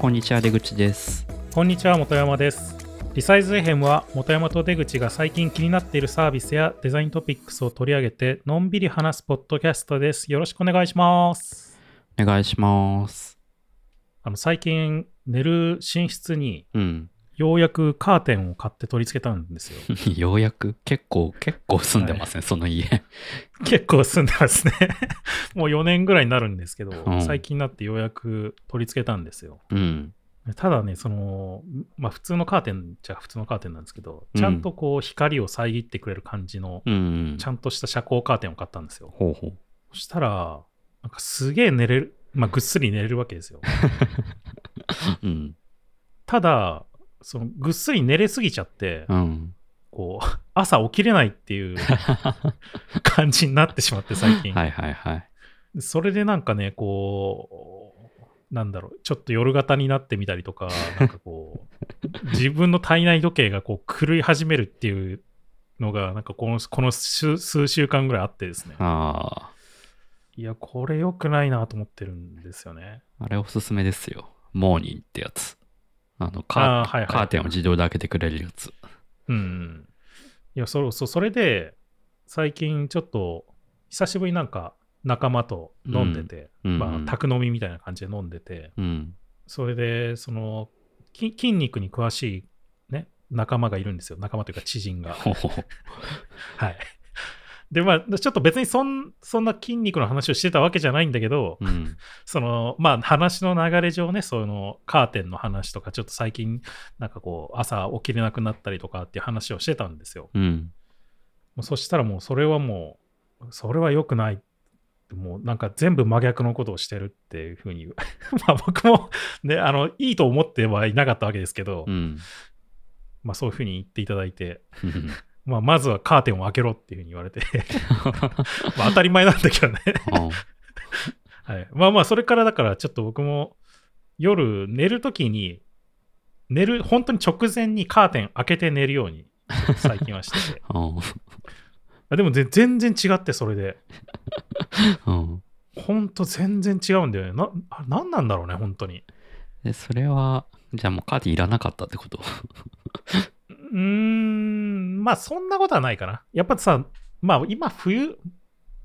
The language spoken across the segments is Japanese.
こんにちは出口です。こんにちは本山です。リサイズエヘムは本山と出口が最近気になっているサービスやデザイントピックスを取り上げてのんびり話すポッドキャストです。よろしくお願いします。お願いします。あの最近寝る寝室にうんようやくカーテンを買って取り付けたんですよ。ようやく？結構結構住んでますね、その家。結構住んでますね。もう4年ぐらいになるんですけど、うん。最近になってようやく取り付けたんですよ。うん。ただね、その、まあ普通のカーテンじゃ普通のカーテンなんですけど、うん。ちゃんとこう光を遮ってくれる感じの、うん。ちゃんとした遮光カーテンを買ったんですよ。ほうほう。そしたら、なんかすげえ寝れる、まあぐっすり寝れるわけですよ。うん。ただ、そのぐっすり寝れすぎちゃって、うんこう、朝起きれないっていう感じになってしまって最近。はいはいはいそれでなんかね、こう、なんだろう、ちょっと夜型になってみたりとか、なんかこう、自分の体内時計がこう狂い始めるっていうのが、なんかこのこの数数週間ぐらいあってですね。あいや、これ良くないなと思ってるんですよね。ああれおすすめですよモーニンってやつあのカー,、あーはいはいカーテンを自動で開けてくれるやつうん。いや、そそうそれで、最近ちょっと、久しぶりになんか仲間と飲んでて、うんうんまあ、宅飲みみたいな感じで飲んでて、うんそれで、その、き筋肉に詳しいね、仲間がいるんですよ。仲間というか知人が。はい。で、まあ、ちょっと別にそんそんな筋肉の話をしてたわけじゃないんだけど、うんその、まあ、話の流れ上ね、その、カーテンの話とか、ちょっと最近、なんかこう、朝起きれなくなったりとかっていう話をしてたんですよ。うんもうそしたらもう、それはもう、それは良くない。もうなんか全部真逆のことをしてるっていうふうに、まあ僕もね、あの、いいと思ってはいなかったわけですけど、うんまあそういうふうに言っていただいて、まあまずはカーテンを開けろっていうふうに言われて、まあ当たり前なんだけどね。はい。まあまあそれからだからちょっと僕も夜寝るときに、寝る、本当に直前にカーテン開けて寝るように最近はしてて。でもぜ全然違ってそれで。うん本当全然違うんだよね。な、あ何なんだろうね、本当に。でそれはじゃあもうカーテンいらなかったってこと？うーん、まあそんなことはないかな。やっぱさ、まあ今冬、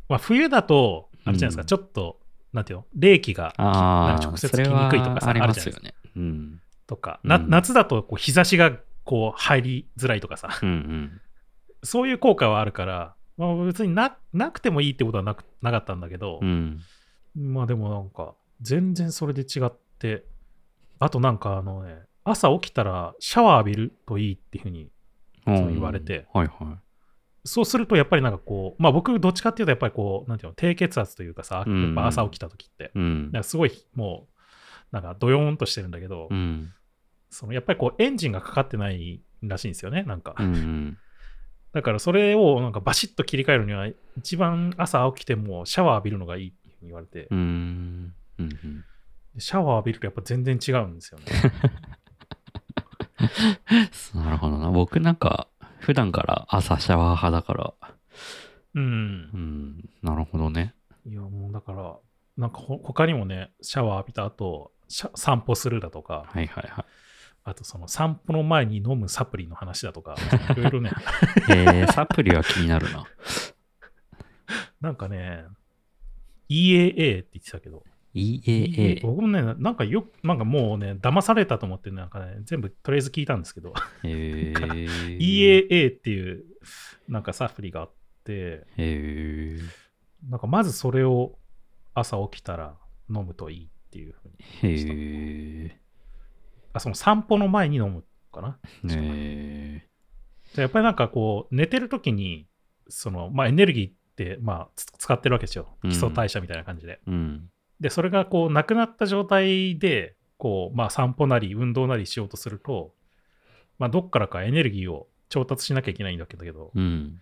まあ冬だと、あれじゃないですか、うん。ちょっと、なんていうの、冷気が直接来にくいとかさ、ありあるじゃないですか。ますよねうん。とか、なうん。夏だとこう日差しがこう入りづらいとかさ、うんうん。そういう効果はあるから、まあ、別にななくてもいいってことはなくなかったんだけどう、ん。まあでもなんか、全然それで違って、あとなんかあのね、朝起きたらシャワー浴びるといいっていうふうに言われて。はいはそうするとやっぱりなんかこう、まあ僕どっちかっていうとやっぱりこう、なんていうの、低血圧というかさ、うん。やっぱ朝起きた時って、いうん。なんかすごいもう、なんかドヨーンとしてるんだけど、うん。そのやっぱりこうエンジンがかかってないらしいんですよね、なんか。うんうん。だからそれをなんかバシッと切り替えるには、一番朝起きてもシャワー浴びるのがいいって言われて、うん。うんうん。シャワー浴びるとやっぱ全然違うんですよね。なるほどな。僕なんか普段から朝シャワー派だから。うん。う。んなるほどね。いやもうだから、なんかほ他にもね、シャワー浴びた後、散歩するだとか、はいはいはい。あとその散歩の前に飲むサプリの話だとか、いろいろね、えー、サプリは気になるな。なんかね、EAA って言ってたけど、EAA 僕もね、なんかよなんかもうね、騙されたと思って、なんかね、全部とりあえず聞いたんですけど、え。ー、EAA っていうなんかサプリがあって、え。なんかまずそれを朝起きたら飲むといいっていうふうに。ー、へあ、その散歩の前に飲むかな。ー、え。じゃあやっぱりなんかこう、寝てる時に、その、まあエネルギーって、まあつ使ってるわけですよ。うん。基礎代謝みたいな感じで。ー、うんで、それがこう、なくなった状態で、こう、まあ散歩なり運動なりしようとすると、まあどっからかエネルギーを調達しなきゃいけないんだけど、うん。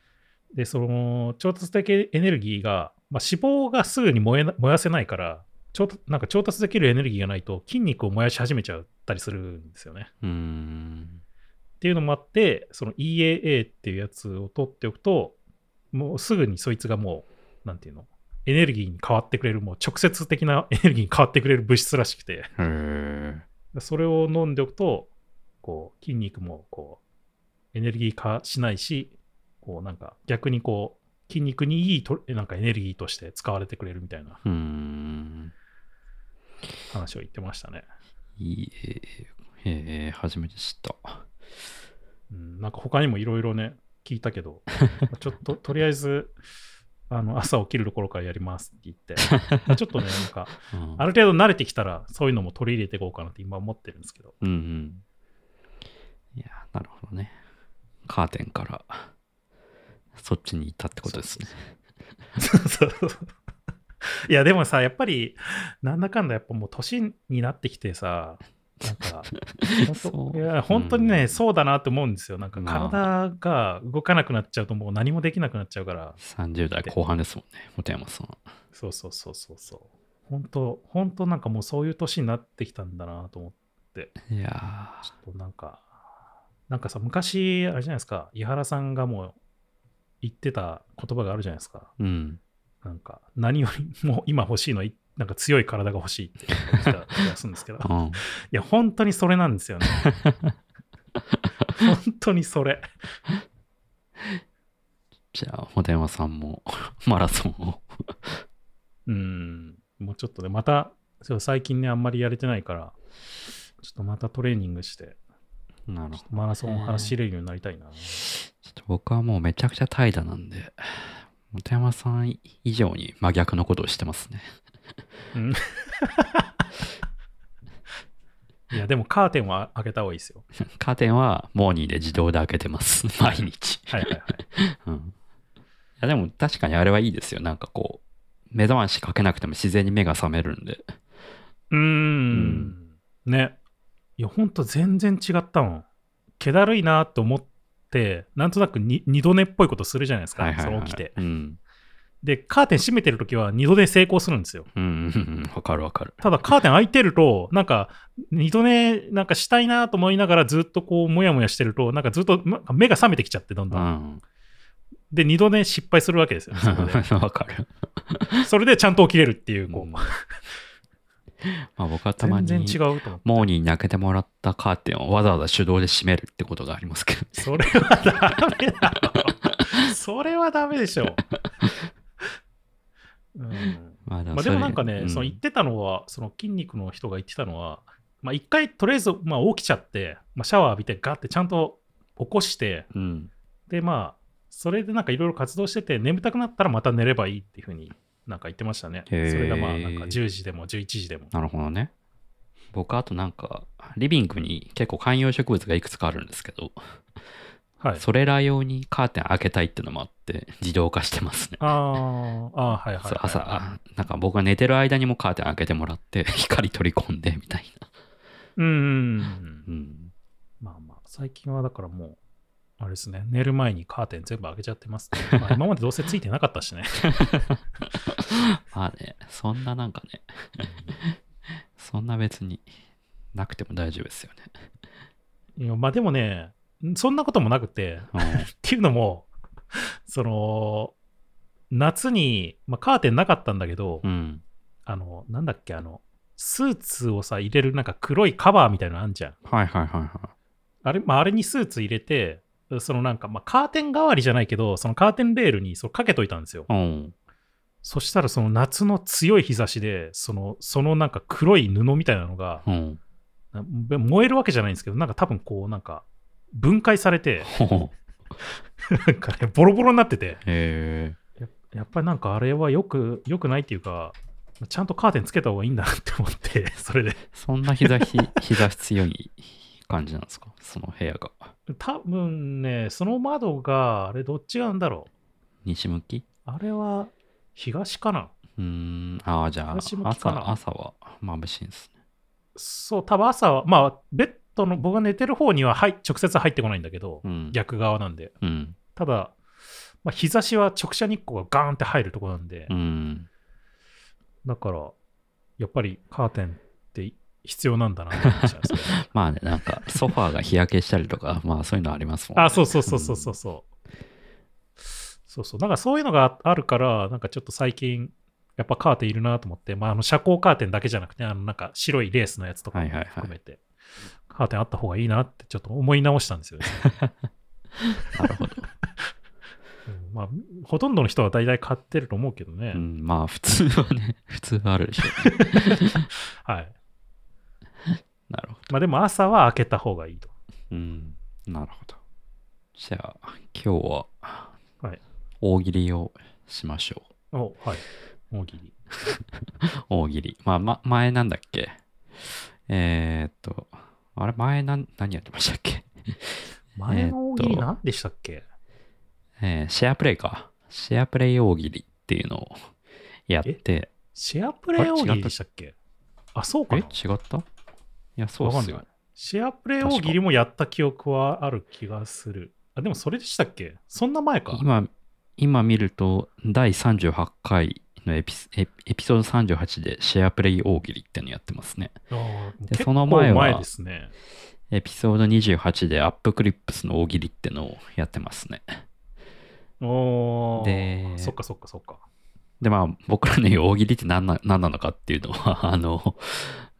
で、その調達的エネルギーが、まあ、脂肪がすぐに燃えな燃やせないから調達、なんか調達できるエネルギーがないと筋肉を燃やし始めちゃったりするんですよね。うっていうのもあって、その EAA っていうやつを取っておくと、もうすぐにそいつがもう、なんていうの、エネルギーに変わってくれる、もう直接的な エネルギーに変わってくれる物質らしくて。それを飲んでおくと、こう、筋肉も、こう、エネルギー化しないし、こう、なんか、逆にこう、筋肉にいいとなんかエネルギーとして使われてくれるみたいな。話を言ってましたね。いいえー、えー、初めて知った。うん、なんか他にもいろいろね、聞いたけど、ちょっと、とりあえず、あの朝起きるところからやりますって言って、ちょっとね、なんか、うんある程度慣れてきたら、そういうのも取り入れていこうかなって今思ってるんですけど。うんうん。いや、なるほどね。カーテンから、そっちに行ったってことですね。そうそうそういや、でもさ、やっぱり、なんだかんだ、やっぱもう年になってきてさ、なんか、いや本当にね、うんそうだなって思うんですよ。なんかまあ体が動かなくなっちゃうともう何もできなくなっちゃうから。30代後半ですもんね、本山さん。そうそうそうそうそう。本当、本当なんかもうそういう年になってきたんだなと思って、いやちょっとなんか、なんかさ、昔、あれじゃないですか、井原さんがもう言ってた言葉があるじゃないですか。ー、うん。なんか、何よりも今欲しいのは、いなんか強い体が欲しいって言ってた気がするんですけど、いうん、や、本当にそれなんですよね。本当にそれ。じゃあ、本山さんも マラソンを。うん、もうちょっとね、また、そう最近ね、あんまりやれてないから、ちょっとまたトレーニングして、なるほど。マラソンを走れるようになりたいな。ちょっと僕はもうめちゃくちゃ怠惰なんで、本山さん以上に真逆のことをしてますね。うんいや、でもカーテンは開けた方がいいですよ。カーテンはモーニーで自動で開けてます。毎日。はいはいはい。うん。いやでも確かにあれはいいですよ。なんかこう、目覚ましかけなくても自然に目が覚めるんで。うーん。ね。いや、ほんと全然違ったもん。気だるいなと思って、なんとなくに二度寝っぽいことするじゃないですか。はいはい、はい。その起きて。うん。で、カーテン閉めてるときは二度寝成功するんですよ。うんうんうん。わかるわかる。ただカーテン開いてると、なんか、二度寝なんかしたいなと思いながらずっとこう、もやもやしてると、なんかずっとま目が覚めてきちゃって、どんうどん。ん。で、二度寝失敗するわけですよ、わかる。それでちゃんと起きれるっていう、こう、うんまあ僕はたまに全然違うと。モーニーに開けてもらったカーテンをわざわざ手動で閉めるってことがありますけど。それはダメだろ。それはダメでしょ。うん、まあでまあでもなんかね、うんその言ってたのは、その筋肉の人が言ってたのは、まあ一回とりあえず、まあ、起きちゃって、まあ、シャワー浴びてガッてちゃんと起こして、うん。でまあ、それでなんかいろいろ活動してて、眠たくなったらまた寝ればいいっていうふうになんか言ってましたね。それがまあなんか10時でも11時でも。なるほどね。僕あとなんか、リビングに結構観葉植物がいくつかあるんですけど、はい。それら用にカーテン開けたいってのもあって、自動化してますね。あーあー、はいはいはい、朝、あなんか僕が寝てる間にもカーテン開けてもらって、光取り込んでみたいな。うんうんうん。うん。まあまあ、最近はだからもう、あれですね、寝る前にカーテン全部開けちゃってます、ね。まあ、今までどうせついてなかったしね。まあね、そんななんかね、そんな別になくても大丈夫ですよね。いやまあでもね、そんなこともなくて、うんっていうのも、その、夏に、まあ、カーテンなかったんだけど、うん。あの、なんだっけ、あの、スーツをさ、入れるなんか黒いカバーみたいなのあんじゃん。はいはいはいはあれ、まあ、あれにスーツ入れて、そのなんか、まあ、カーテン代わりじゃないけど、そのカーテンレールにそうかけといたんですよ。い。うん。そしたらその夏の強い日差しで、その、そのなんか黒い布みたいなのが、うん。な燃えるわけじゃないんですけど、なんか多分こう、なんか、分解されて。なんかね、ボロボロになってて。ややっぱりなんかあれはよく、よくないっていうか、ちゃんとカーテンつけた方がいいんだなって思って、それで。そんな日差し、日差し強い感じなんですか？その部屋が。多分ね、その窓が、あれどっちなんだろ西向き？う。あれは東かなうーん。ああ、じゃあ、朝、な朝は眩しいんですね。そう、多分朝は、まあ、ベッドの、僕が寝てる方には、はい、直接入ってこないんだけど、うん。逆側なんで。うん。ただ、まあ、日差しは直射日光がガーンって入るところなんで、うん。だから、やっぱりカーテンって必要なんだなって思っちゃうんですよね まあね、なんか、ソファーが日焼けしたりとか、まあそういうのありますもんね。あ、そうそうそうそうそうそう。そうそう。なんかそういうのがあるから、なんかちょっと最近、やっぱカーテンいるなと思って、まあ、あの遮光カーテンだけじゃなくて、あのなんか白いレースのやつとかもはいはいはい含めて、カーテンあった方がいいなってちょっと思い直したんですよね。なるほど。うんまあ、ほとんどの人は大体買ってると思うけどね。うん、まあ普通はね、普通はあるでしょうね。はい。なるほど。まあでも朝は開けた方がいいと。うん、なるほど。じゃあ、今日ははい。大喜利をしましょう。おはい。大喜利。大喜利。まあ、ま、前なんだっけ？えー、っと、あれ、前なん何やってましたっけ？前の大喜利何でしたっけ、えーシェアプレイか。シェアプレイ大喜利っていうのをやって、シェアプレイ大喜利でしたっけ？あ、そうかえ？な違った？いや、そうっすよ。シェアプレイ大喜利もやった記憶はある気がする。あ、でもそれでしたっけ？そんな前か。今、今見ると、第38回のエピスエエピソード38でシェアプレイ大喜利ってのやってますね。でその前は前ですね。エピソード28でアップクリップスの大喜利ってのをやってますね。おーでそっかそっかそっか。で、まあ、僕らの言う大喜利って何な何なのかっていうのは、あの、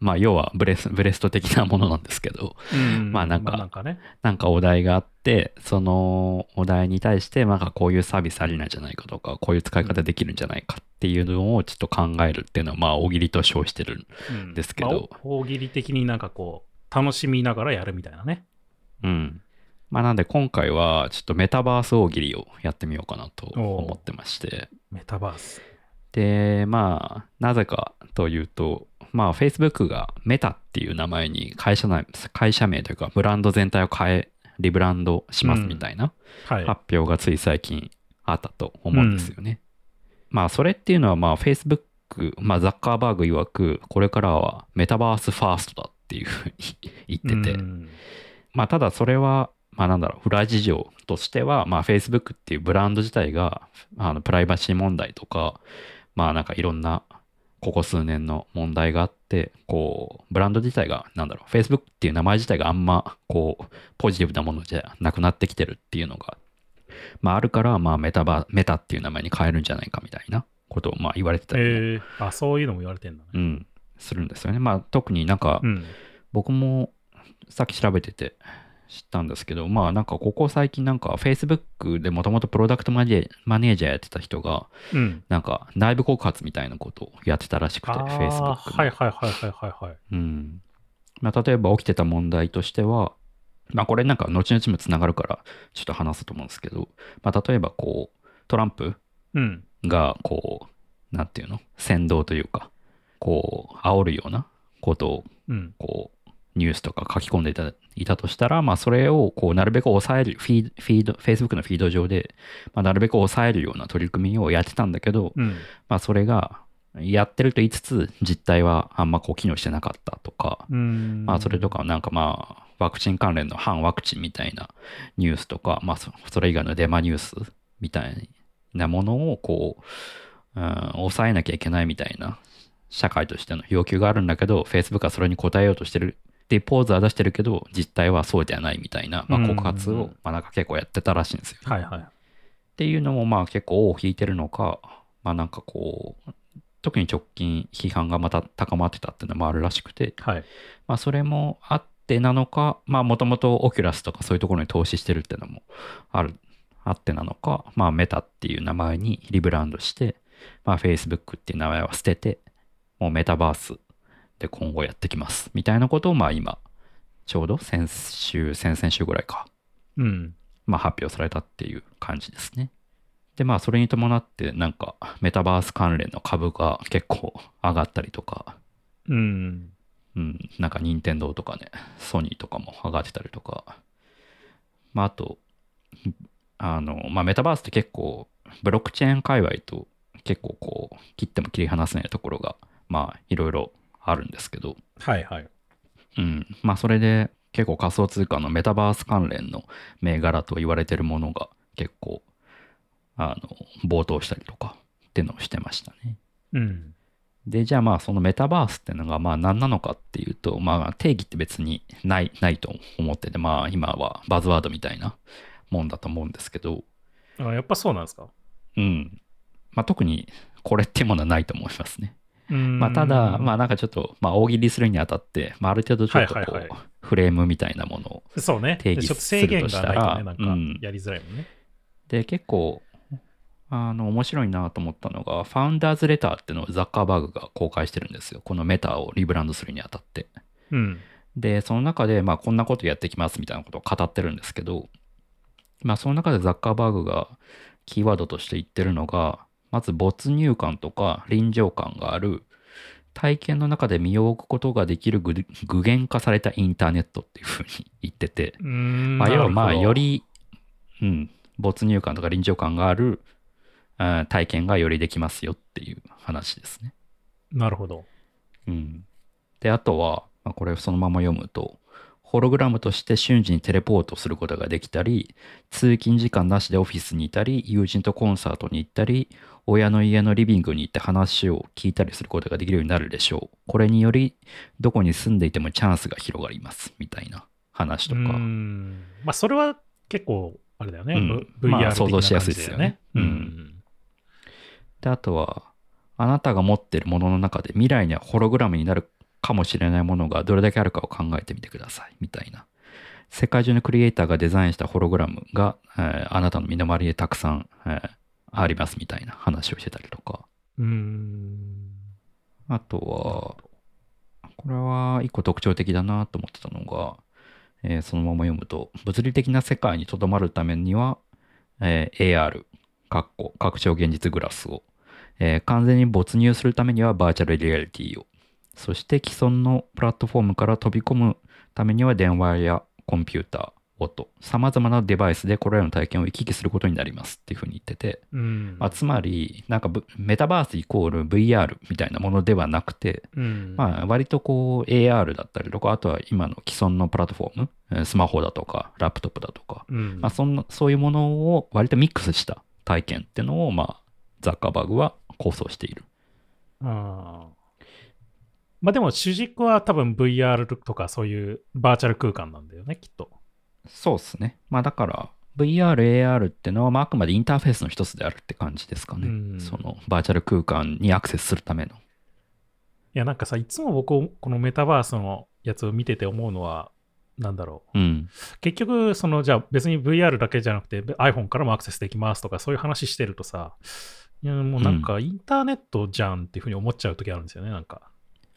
まあ、要はブレス、ブレスト的なものなんですけど、うんまあなんかなんかね。なんかお題があって、そのお題に対して、なんかこういうサービスありなんじゃないかとか、こういう使い方できるんじゃないかっていうのをちょっと考えるっていうのは、まあ、大喜利と称してる。うんですけどまあお大喜利的になんかこう、楽しみながらやるみたいなね。うん。まあ、なんで今回は、ちょっとメタバース大喜利をやってみようかなと思ってまして。メタバース。で、まあ、なぜかというと、まあ、Facebook がメタっていう名前に会社な会社名というか、ブランド全体を変え、リブランドしますみたいなはい。発表がつい最近あったと思うんですよね。まあ、それっていうのは、まあ、Facebook、まあ、ザッカーバーグ曰く、これからはメタバースファーストだっていうふうに 言ってて、うんまあ、ただそれは、まあ、なんだろう、裏事情としては、まあ、Facebook っていうブランド自体が、あの、プライバシー問題とか、まあ、なんかいろんな、ここ数年の問題があって、こう、ブランド自体が、なんだろう、Facebook っていう名前自体があんま、こう、ポジティブなものじゃなくなってきてるっていうのが、まあ、あるから、まあ、メタバ、メタっていう名前に変えるんじゃないかみたいなことを、まあ、言われてたりも、えー、あ、そういうのも言われてんだね。うん、するんですよね。まあ、特になんか、うん。僕もさっき調べてて知ったんですけど、まあなんかここ最近なんか Facebook でもともとプロダクトマネージャーやってた人が、うん。なんか内部告発みたいなことをやってたらしくて、あ Facebook はいはいはいはいはいはい。うん。まあ例えば起きてた問題としては、まあこれなんか後々もつながるからちょっと話すと思うんですけど、まあ例えばこうトランプうん。がこう、なんていうの？先導というか、こう煽るようなことをうん。ニュースとか書き込んでいたいたとしたら、まあ、それを、こう、なるべく抑える、フィード、フィード、Facebook のフィード上で、まあ、なるべく抑えるような取り組みをやってたんだけど、うん。まあ、それが、やってると言いつつ、実態はあんまこう、機能してなかったとか、うん。まあ、それとか、なんかまあ、ワクチン関連の反ワクチンみたいなニュースとか、まあ、そそれ以外のデマニュースみたいなものを、こう、うん、抑えなきゃいけないみたいな、社会としての要求があるんだけど、Facebook はそれに応えようとしてるっていうポーズは出してるけど、実態はそうではないみたいな、まあ、告発をまあ、なんか結構やってたらしいんですよ。はいはい。っていうのも、まあ結構尾を引いてるのか、まあなんかこう、特に直近批判がまた高まってたっていうのもあるらしくて、はい。まあそれもあってなのか、まあもともとオキュラスとかそういうところに投資してるっていうのもある、あってなのか、まあメタっていう名前にリブランドして、まあ Facebook っていう名前は捨てて、もうメタバースで今後やってきます。みたいなことをまあ今、ちょうど先週、先々週ぐらいか、うん。まあ、発表されたっていう感じですね。で、まあ、それに伴って、なんか、メタバース関連の株が結構上がったりとか、うん。うん、なんか、任天堂とかね、ソニーとかも上がってたりとか、まあ、あと、あの、まあ、メタバースって結構、ブロックチェーン界隈と結構こう、切っても切り離せないところが、まあ、いろいろあるんですけど、はいはい。うん。まあ、それで結構仮想通貨のメタバース関連の銘柄と言われてるものが結構、あの、暴騰したりとかっていうのをしてましたね。うん。で、じゃあまあそのメタバースっていうのがまあ何なのかっていうと、まあ定義って別にない、ないと思ってて、まあ今はバズワードみたいなもんだと思うんですけど、あやっぱそうなんですか？うん。まあ特にこれっていうものはないと思いますね。うんまあ、ただ、まあなんかちょっと、まあ大喜利するにあたって、まあある程度ちょっとこう、はいはいはいフレームみたいなものを。そうね。定義するとしたらね、なんかうんやりづらいもんね。で、結構、あの、面白いなと思ったのが、ファウンダーズレターっていうのをザッカーバーグが公開してるんですよ。このメタをリブランドするにあたって。うん。で、その中で、まあこんなことやってきますみたいなことを語ってるんですけど、まあその中でザッカーバーグがキーワードとして言ってるのが、まず没入感とか臨場感がある体験の中で身を置くことができる具具現化されたインターネットっていうふうに言ってて、まあ、要はまあより、うん、没入感とか臨場感があるあー体験がよりできますよっていう話ですね。なるほど。うん、であとは、まあ、これそのまま読むとホログラムとして瞬時にテレポートすることができたり通勤時間なしでオフィスにいたり友人とコンサートに行ったり親の家のリビングに行って話を聞いたりすることができるようになるでしょうこれによりどこに住んでいてもチャンスが広がりますみたいな話とか。まあ、それは結構、あれだよね。うん V- まあ VR 想像しやすいですよねううんん。で、あとは、あなたが持っているものの中で未来にはホログラムになるかもしれないものがどれだけあるかを考えてみてください、みたいな。世界中のクリエイターがデザインしたホログラムが、えーあなたの身の回りでたくさん、えーありますみたいな話をしてたりとか。うーん。あとは、これは一個特徴的だなと思ってたのが、えーそのまま読むと、物理的な世界にとどまるためには、えー AR、拡張現実グラスを、えー完全に没入するためにはバーチャルリアリティを、そして既存のプラットフォームから飛び込むためには電話やコンピューター、音、様々なデバイスでこれらの体験を行き来することになりますっていうふうに言ってて、うん。まあ、つまり、なんかぶメタバースイコール VR みたいなものではなくて、うん。まあ、割とこう AR だったりとか、あとは今の既存のプラットフォーム、えースマホだとか、ラップトップだとか、うんまあ、そんな、そういうものを割とミックスした体験っていうのを、まあ、ザッカーバーグは構想している。あーまあでも主軸は多分 VR とかそういうバーチャル空間なんだよね、きっと。そうですね。まあ、だから、VR、AR ってのは、まあ、あくまでインターフェースの一つであるって感じですかね。うんその、バーチャル空間にアクセスするための。いやなんかさ、いつも僕、このメタバースのやつを見てて思うのは、なんだろう。うん。結局、その、じゃあ別に VR だけじゃなくて iPhone からもアクセスできますとか、そういう話してるとさ、いやもうなんかインターネットじゃんっていうふうに思っちゃう時あるんですよね、なんか。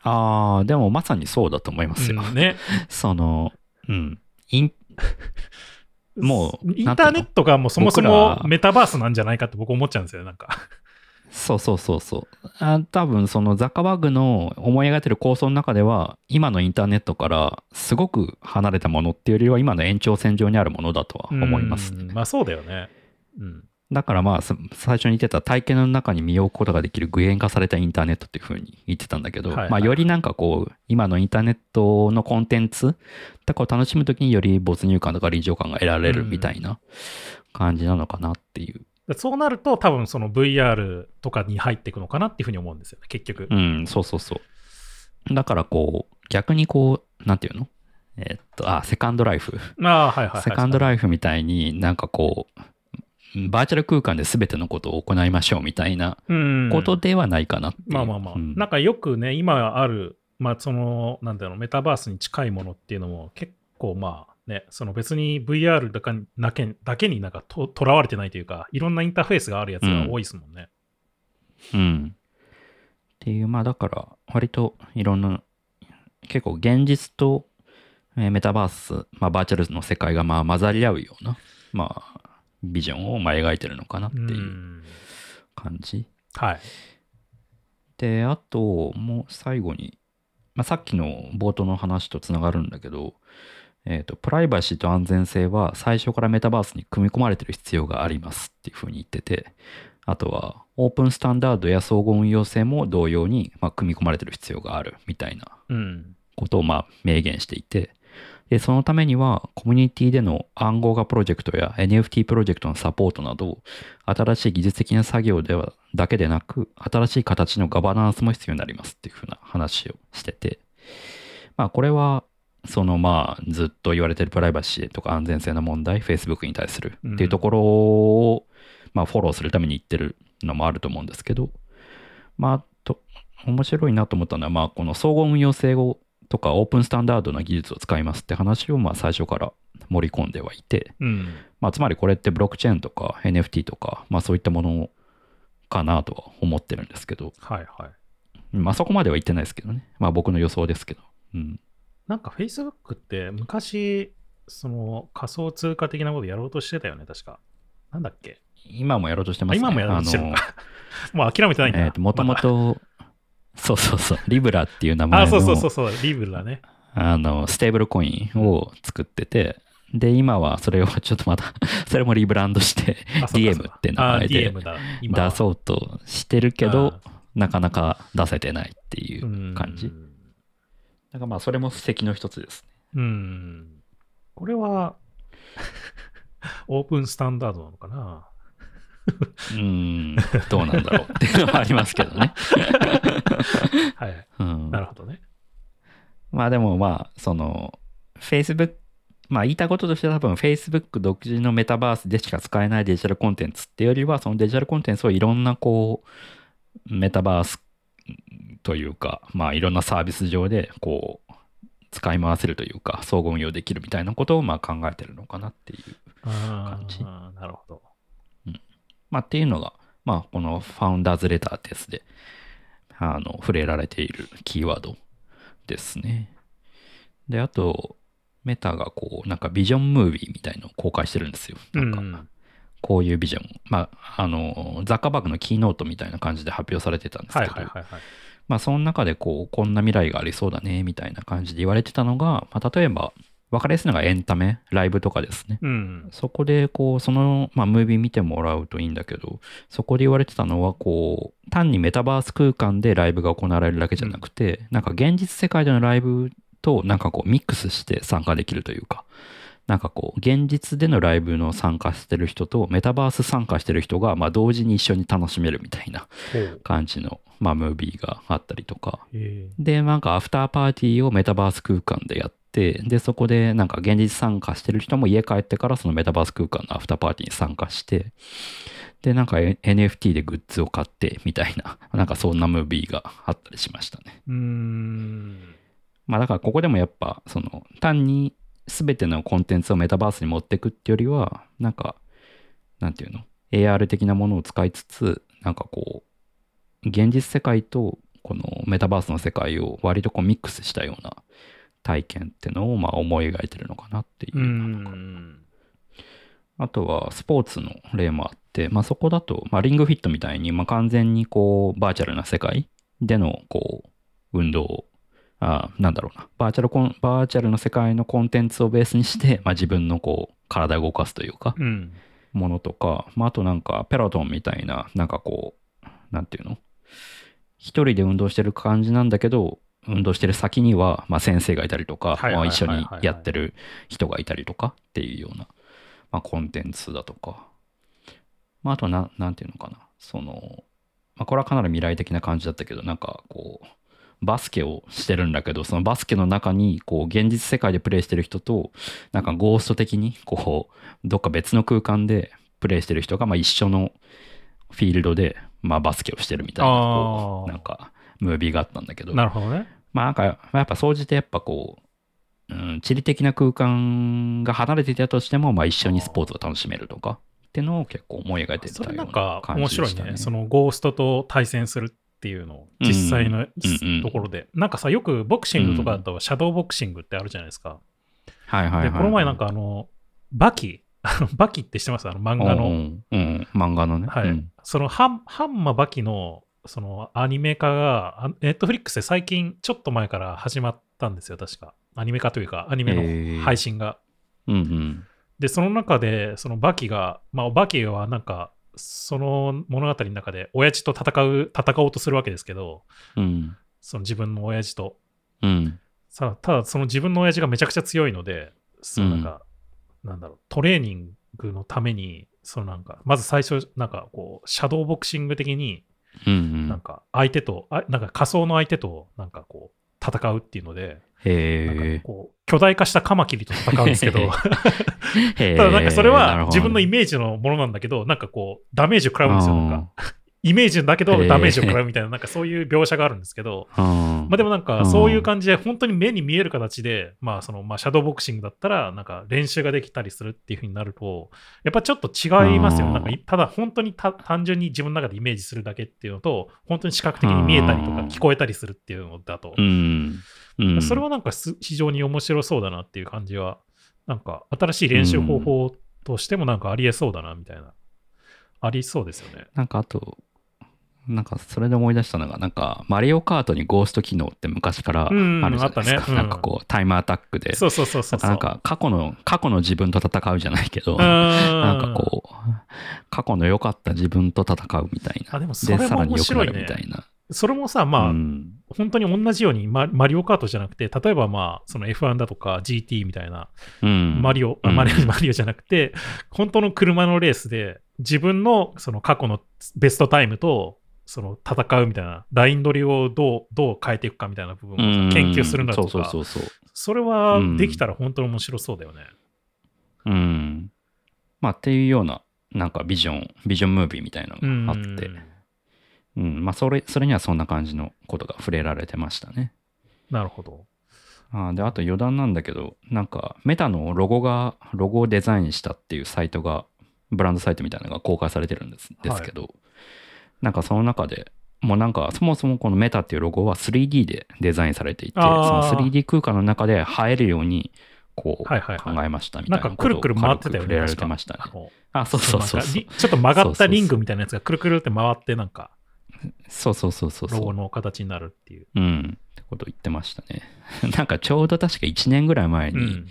ああ、でもまさにそうだと思いますよ。うんね。その、うん。インもうインターネットがもうそもそ僕もらメタバースなんじゃないかって僕思っちゃうんですよ、なんか。そうそうそうそう。あ多分そのザッカーバーグの思い描いてる構想の中では、今のインターネットからすごく離れたものっていうよりは、今の延長線上にあるものだとは思いますね。うんまあそうだよね。うん。だからまあ、さ最初に言ってた体験の中に身を置くことができる具現化されたインターネットっていうふうに言ってたんだけど、はいはいまあよりなんかこう、今のインターネットのコンテンツとかを楽しむときにより没入感とか臨場感が得られるみたいな感じなのかなっていう。そうなると多分その VR とかに入っていくのかなっていうふうに思うんですよね、結局。うん、そうそうそう。だからこう、逆にこう、なんていうの？えーっと、あ、セカンドライフ。ああ、はいはい、はい。セカンドイライフみたいになんかこう、バーチャル空間で全てのことを行いましょうみたいなことではないかな。まあまあまあ。うんなんかよくね、今ある、まあその、なんだろう、メタバースに近いものっていうのも結構まあね、その別に VR だかだけだけになんかととらわれてないというか、いろんなインターフェースがあるやつが多いですもんね。うん。っていう、まあだから、割といろんな、結構現実と、えーメタバース、まあバーチャルの世界がまあ混ざり合うような、まあ、ビジョンをまあ描いてるのかなっていううん感じ。はい。で、あと、もう最後に、まあ、さっきの冒頭の話とつながるんだけど、えっ、と、プライバシーと安全性は最初からメタバースに組み込まれてる必要がありますっていうふうに言ってて、あとは、オープンスタンダードや総合運用性も同様に、まあ、組み込まれてる必要があるみたいなうん。ことをまあ明言していて、で、そのためにはコミュニティでの暗号化プロジェクトや NFT プロジェクトのサポートなど、新しい技術的な作業ではだけでなく、新しい形のガバナンスも必要になりますっていうふうな話をしてて、まあこれは、そのまあずっと言われてるプライバシーとか安全性の問題、Facebook に対するっていうところを、まあフォローするために言ってるのもあると思うんですけど、まあ、と、面白いなと思ったのは、まあ、この総合運用性をとかオープンスタンダードな技術を使いますって話をまあ最初から盛り込んではいて、うん。まあ、つまりこれってブロックチェーンとか NFT とか、まあ、そういったものかなとは思ってるんですけど、はいはい。まあ、そこまでは言ってないですけどね。まあ、僕の予想ですけど。うん。なんか Facebook って昔、その仮想通貨的なことやろうとしてたよね、確か。なんだっけ？今もやろうとしてますね。あ今もやろうとしてる もう諦めてないんだ。えっ、と、もともまと、そうそうそう、リブラっていう名だ前あ、そうそうそのうそう、リブラね。あのステーブルコインを作ってて、で、今はそれをちょっとまた、それもリブランドして、DM かって名前で出そうとしてるけど、なかなか出せてないっていう感じ。うんだからまあ、それも布石の一つですね。うん。これは、オープンスタンダードなのかな？うーん、どうなんだろうっていうのはありますけどね。はい。うんなるほどね。まあでもまあ、その、Facebook、まあ言いたいこととしては多分 Facebook 独自のメタバースでしか使えないデジタルコンテンツっていうよりは、そのデジタルコンテンツをいろんなこう、メタバースというか、まあいろんなサービス上でこう、使い回せるというか、総合運用できるみたいなことをまあ考えてるのかなっていう。あ感じあ、なるほど。まあっていうのが、まあこのファウンダーズレターテスで、あの、触れられているキーワードですね。で、あと、メタがこう、なんかビジョンムービーみたいのを公開してるんですよ。なんか、うんこういうビジョン。まあ、あの、ザッカーバーグのキーノートみたいな感じで発表されてたんですけど、はいはいはいはい。まあ、その中でこう、こんな未来がありそうだね、みたいな感じで言われてたのが、まあ、例えば、分かりやすいのがエンタメ、ライブとかですね。うん。そこで、こう、その、まあ、ムービー見てもらうといいんだけど、そこで言われてたのは、こう、単にメタバース空間でライブが行われるだけじゃなくて、なんか現実世界でのライブと、なんかこう、ミックスして参加できるというか、なんかこう、現実でのライブの参加してる人と、メタバース参加してる人が、まあ、同時に一緒に楽しめるみたいな。感じの、まあ、ムービーがあったりとか、えで、なんかアフターパーティーをメタバース空間でやって、で、そこでなんか現実参加してる人も家帰ってからそのメタバース空間のアフターパーティーに参加して、で、なんか NFT でグッズを買ってみたいな、なんかそんなムービーがあったりしましたね。ーうーん。まあだからここでもやっぱ、その単に全てのコンテンツをメタバースに持ってくってよりは、なんか、なんていうの ?AR 的なものを使いつつ、なんかこう、現実世界とこのメタバースの世界を割とこうミックスしたような体験ってのをまあ思い描いてるのかなっていうう。ん。あとはスポーツの例もあって、まあそこだと、まあリングフィットみたいに、まあ完全にこうバーチャルな世界でのこう運動をあなんだろうな、バーチャルコン、バーチャルの世界のコンテンツをベースにして、まあ自分のこう体を動かすというか、うん。ものとか、まああとなんかペロトンみたいな、なんかこう、なんていうの？一人で運動してる感じなんだけど、運動してる先には、まあ先生がいたりとか、ま一緒にやってる人がいたりとかっていうような、まあコンテンツだとか、まああとな、なんていうのかな、その、まあこれはかなり未来的な感じだったけど、なんかこう、バスケをしてるんだけど、そのバスケの中に、こう、現実世界でプレイしてる人と、なんかゴースト的に、こう、どっか別の空間でプレイしてる人が、まあ一緒のフィールドで、まあバスケをしてるみたいな、こう、なんか、ムービーがあったんだけど、なるほどね。まあなんか、まあやっぱ総じてやっぱこう、うん、地理的な空間が離れていたとしても、まあ一緒にスポーツを楽しめるとか、っていうのを結構思い描いてたようんななか感面白いじでしたね。ね。そのゴーストと対戦するっていうのを実際のうんうんところで。なんかさ、よくボクシングとかだとシャドーボクシングってあるじゃないですか。はいはいはい。で、この前なんかあの、バキ、バキって知ってます？あの漫画の。うん、うん、漫画のね。はい。うんそのハンハンマバキのそのアニメ化が、ネットフリックスで最近ちょっと前から始まったんですよ、確か。アニメ化というか、アニメの配信が。うんうん。で、その中で、そのバキが、まあ、バキはなんか、その物語の中で、親父と戦う、戦おうとするわけですけど、うん。その自分の親父と。うん。さただ、その自分の親父がめちゃくちゃ強いので、そのなんか、なんだろう、トレーニングのために、そのなんか、まず最初、なんかこう、シャドーボクシング的に、うんうん。なんか相手と、あなんか仮想の相手と、なんかこう、戦うっていうので、なんへかこう、巨大化したカマキリと戦うんですけど、え。ただなんかそれは自分のイメメージのものなんだけど、なんかこう、ダメージを食らうんですよ。なんか、イメージだけどダメージを食らうみたいな、なんかそういう描写があるんですけど、うん。まあでもなんうんかそういう感じで本当に目に見える形で、まあそのまあシャドーボクシングだったらなんか練習ができたりするっていう風になると、やっぱちょっと違いますよ。うんなんかいただ本当にた単純に自分の中でイメージするだけっていうのと、本当に視覚的に見えたりとかうん聞こえたりするっていうのだと。それはなんかす非常に面白そうだなっていう感じは、なんか新しい練習方法としてもなんかありえそうだなみたいな。ありそうですよね。なんかあと、なんかそれで思い出したのが、なんかマリオカートにゴースト機能って昔からあるじゃないですか。うんあったねうんなんかこうタイムアタックで。そうそうそうそうそう。なんか過去の、過去の自分と戦うじゃないけど、ななんかこう、過去の良かった自分と戦うみたいな。あ、でもそで、れも面白いねるみた。いな。それもさ、まあ、うん本当に同じようにママリオカートじゃなくて、例えばまあ、その F1 だとか GT みたいな、うんマリオ、あうんマリオ、マリオじゃなくて、本当の車のレースで、自分のその過去のベストタイムと、その戦うみたいな、ライン取りをどう、どう変えていくかみたいな部分をさ研究するんだとか、そうそうそうそう。それはできたら本当に面白そうだよね。うん。まあ、っていうような、なんかビジョン、ビジョンムービーみたいなのがあって、うん、まあ、それ、それにはそんな感じのことが触れられてましたね。なるほど。あーで、あと余談なんだけど、なんか、メタのロゴが、ロゴをデザインしたっていうサイトが、ブランドサイトみたいなのが公開されてるんですですけど、なんかその中で、もうなんか、そもそもこのメタっていうロゴは 3D でデザインされていて、その 3D 空間の中で映えるように、こう、考えましたみたないんかくるくる回ってたよね。触れられてましたねあ。そうそうそうちょっと曲がったリングみたいなやつがくるくるって回って、なんか、そうそうそうそうそう。ロゴの形になるっていう。うん。ってこと言ってましたね。なんかちょうど確か1年ぐらい前に、うん。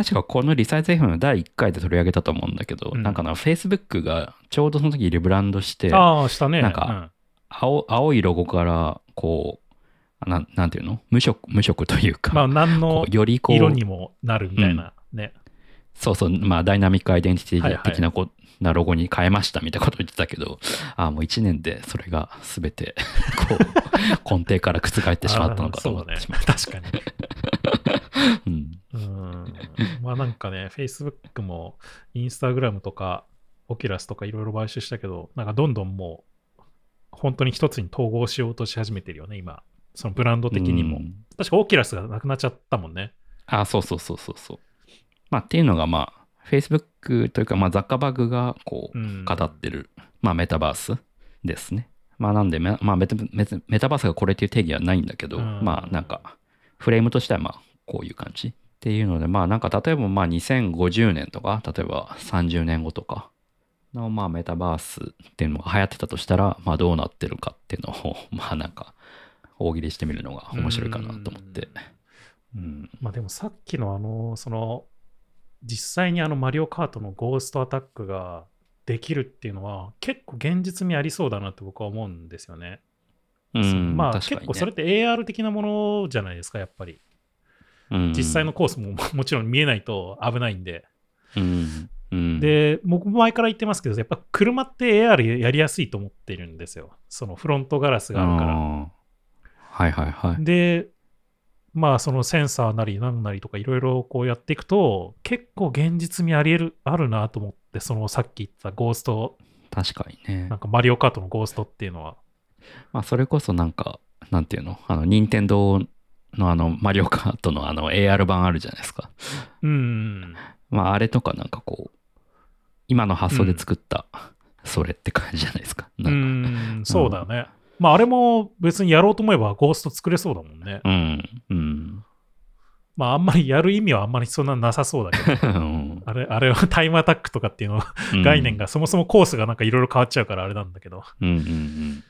確かこのリサイズ F の第1回で取り上げたと思うんだけど、うん。なんかな、Facebook がちょうどその時リブランドして、ああ、したね。なんか青青いロゴから、こう、あなんなんていうの？無色、無色というか、うんまあ、何このうよりこう、色にもなるみたいなね。そうそう、まあダイナミックアイデンティテはいはい。ィ的なロゴに変えましたみたいなこと言ってたけど、ああ、もう1年でそれが全て、こう、根底から覆ってしまったのかと思ってしまっそうだね。確かに。た。うん。うん。まあなんかね、Facebook も Instagram とか Oculus とかいろいろ買収したけど、なんかどんどんもう、本当に一つに統合しようとし始めてるよね、今。そのブランド的にも。うん確か Oculus がなくなっちゃったもんね。あ、そうそうそうそうそう。まあっていうのがまあ、Facebook というか、まあ、ザッカーバーグがこううん語ってる、まあメタバースですね。まあなんでメ、まあメタメタメタバースがこれっていう定義はないんだけど、うんまあなんか、フレームとしてはまあこういう感じっていうので、まあなんか例えばまあ2050年とか、例えば30年後とかのまあメタバースっていうのが流行ってたとしたら、まあどうなってるかっていうのを、まあなんか大喜利してみるのが面白いかなと思って。うん。まあでもさっきのあの、その、実際にあのマリオカートのゴーストアタックができるっていうのは結構現実味ありそうだなって僕は思うんですよね。うん、まあね結構それって AR 的なものじゃないですか、やっぱり。うん実際のコースももちろん見えないと危ないんで。うんうん、で、僕も前から言ってますけど、やっぱ車って AR やりやすいと思ってるんですよ。そのフロントガラスがあるから。はいはいはい。で、まあそのセンサーなりなんなりとかいろいろこうやっていくと、結構現実味あり得る、あるなと思って、そのさっき言ったゴースト、確かにねなん。かマリオカートのゴーストっていうのは。まあ、それこそなんか、なんていうの？あの、任天堂のあの、マリオカートのあの、AR 版あるじゃないですか。うん。まあ、あれとかなんかこう、今の発想で作った、それって感じじゃないですか。うなんかん、そうだよね。まああれも別にやろうと思えばゴースト作れそうだもんね。うん。うん。まああんまりやる意味はあんまりそんななさそうだけど。うんあれ、あれはタイムアタックとかっていうの概念が、そもそもコースがなんかいろいろ変わっちゃうからあれなんだけど。うんうんうん。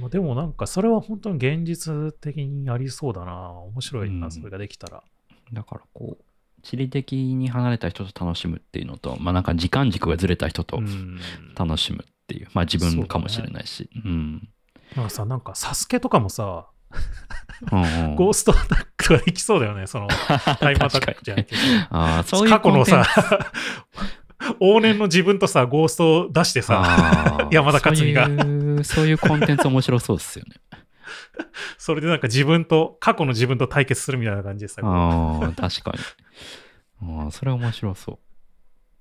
まあでもなんかそれは本当に現実的にありそうだな。面白いな、うんそれができたら。だからこう、地理的に離れた人と楽しむっていうのと、まあなんか時間軸がずれた人とうん。楽しむっていう、まあ自分かもしれないし。うん。なんかさ、なんかサスケとかもさ、うんうん ゴーストアタックができそうだよね。その タイムアタックじゃなくて。ああ、そういう過去のさ往年の自分とさ、ゴーストを出してさ、山田勝美がそういう、そういうコンテンツ面白そうですよね。それでなんか自分と、過去の自分と対決するみたいな感じでさ、ああ、確かに。ああ、それは面白そ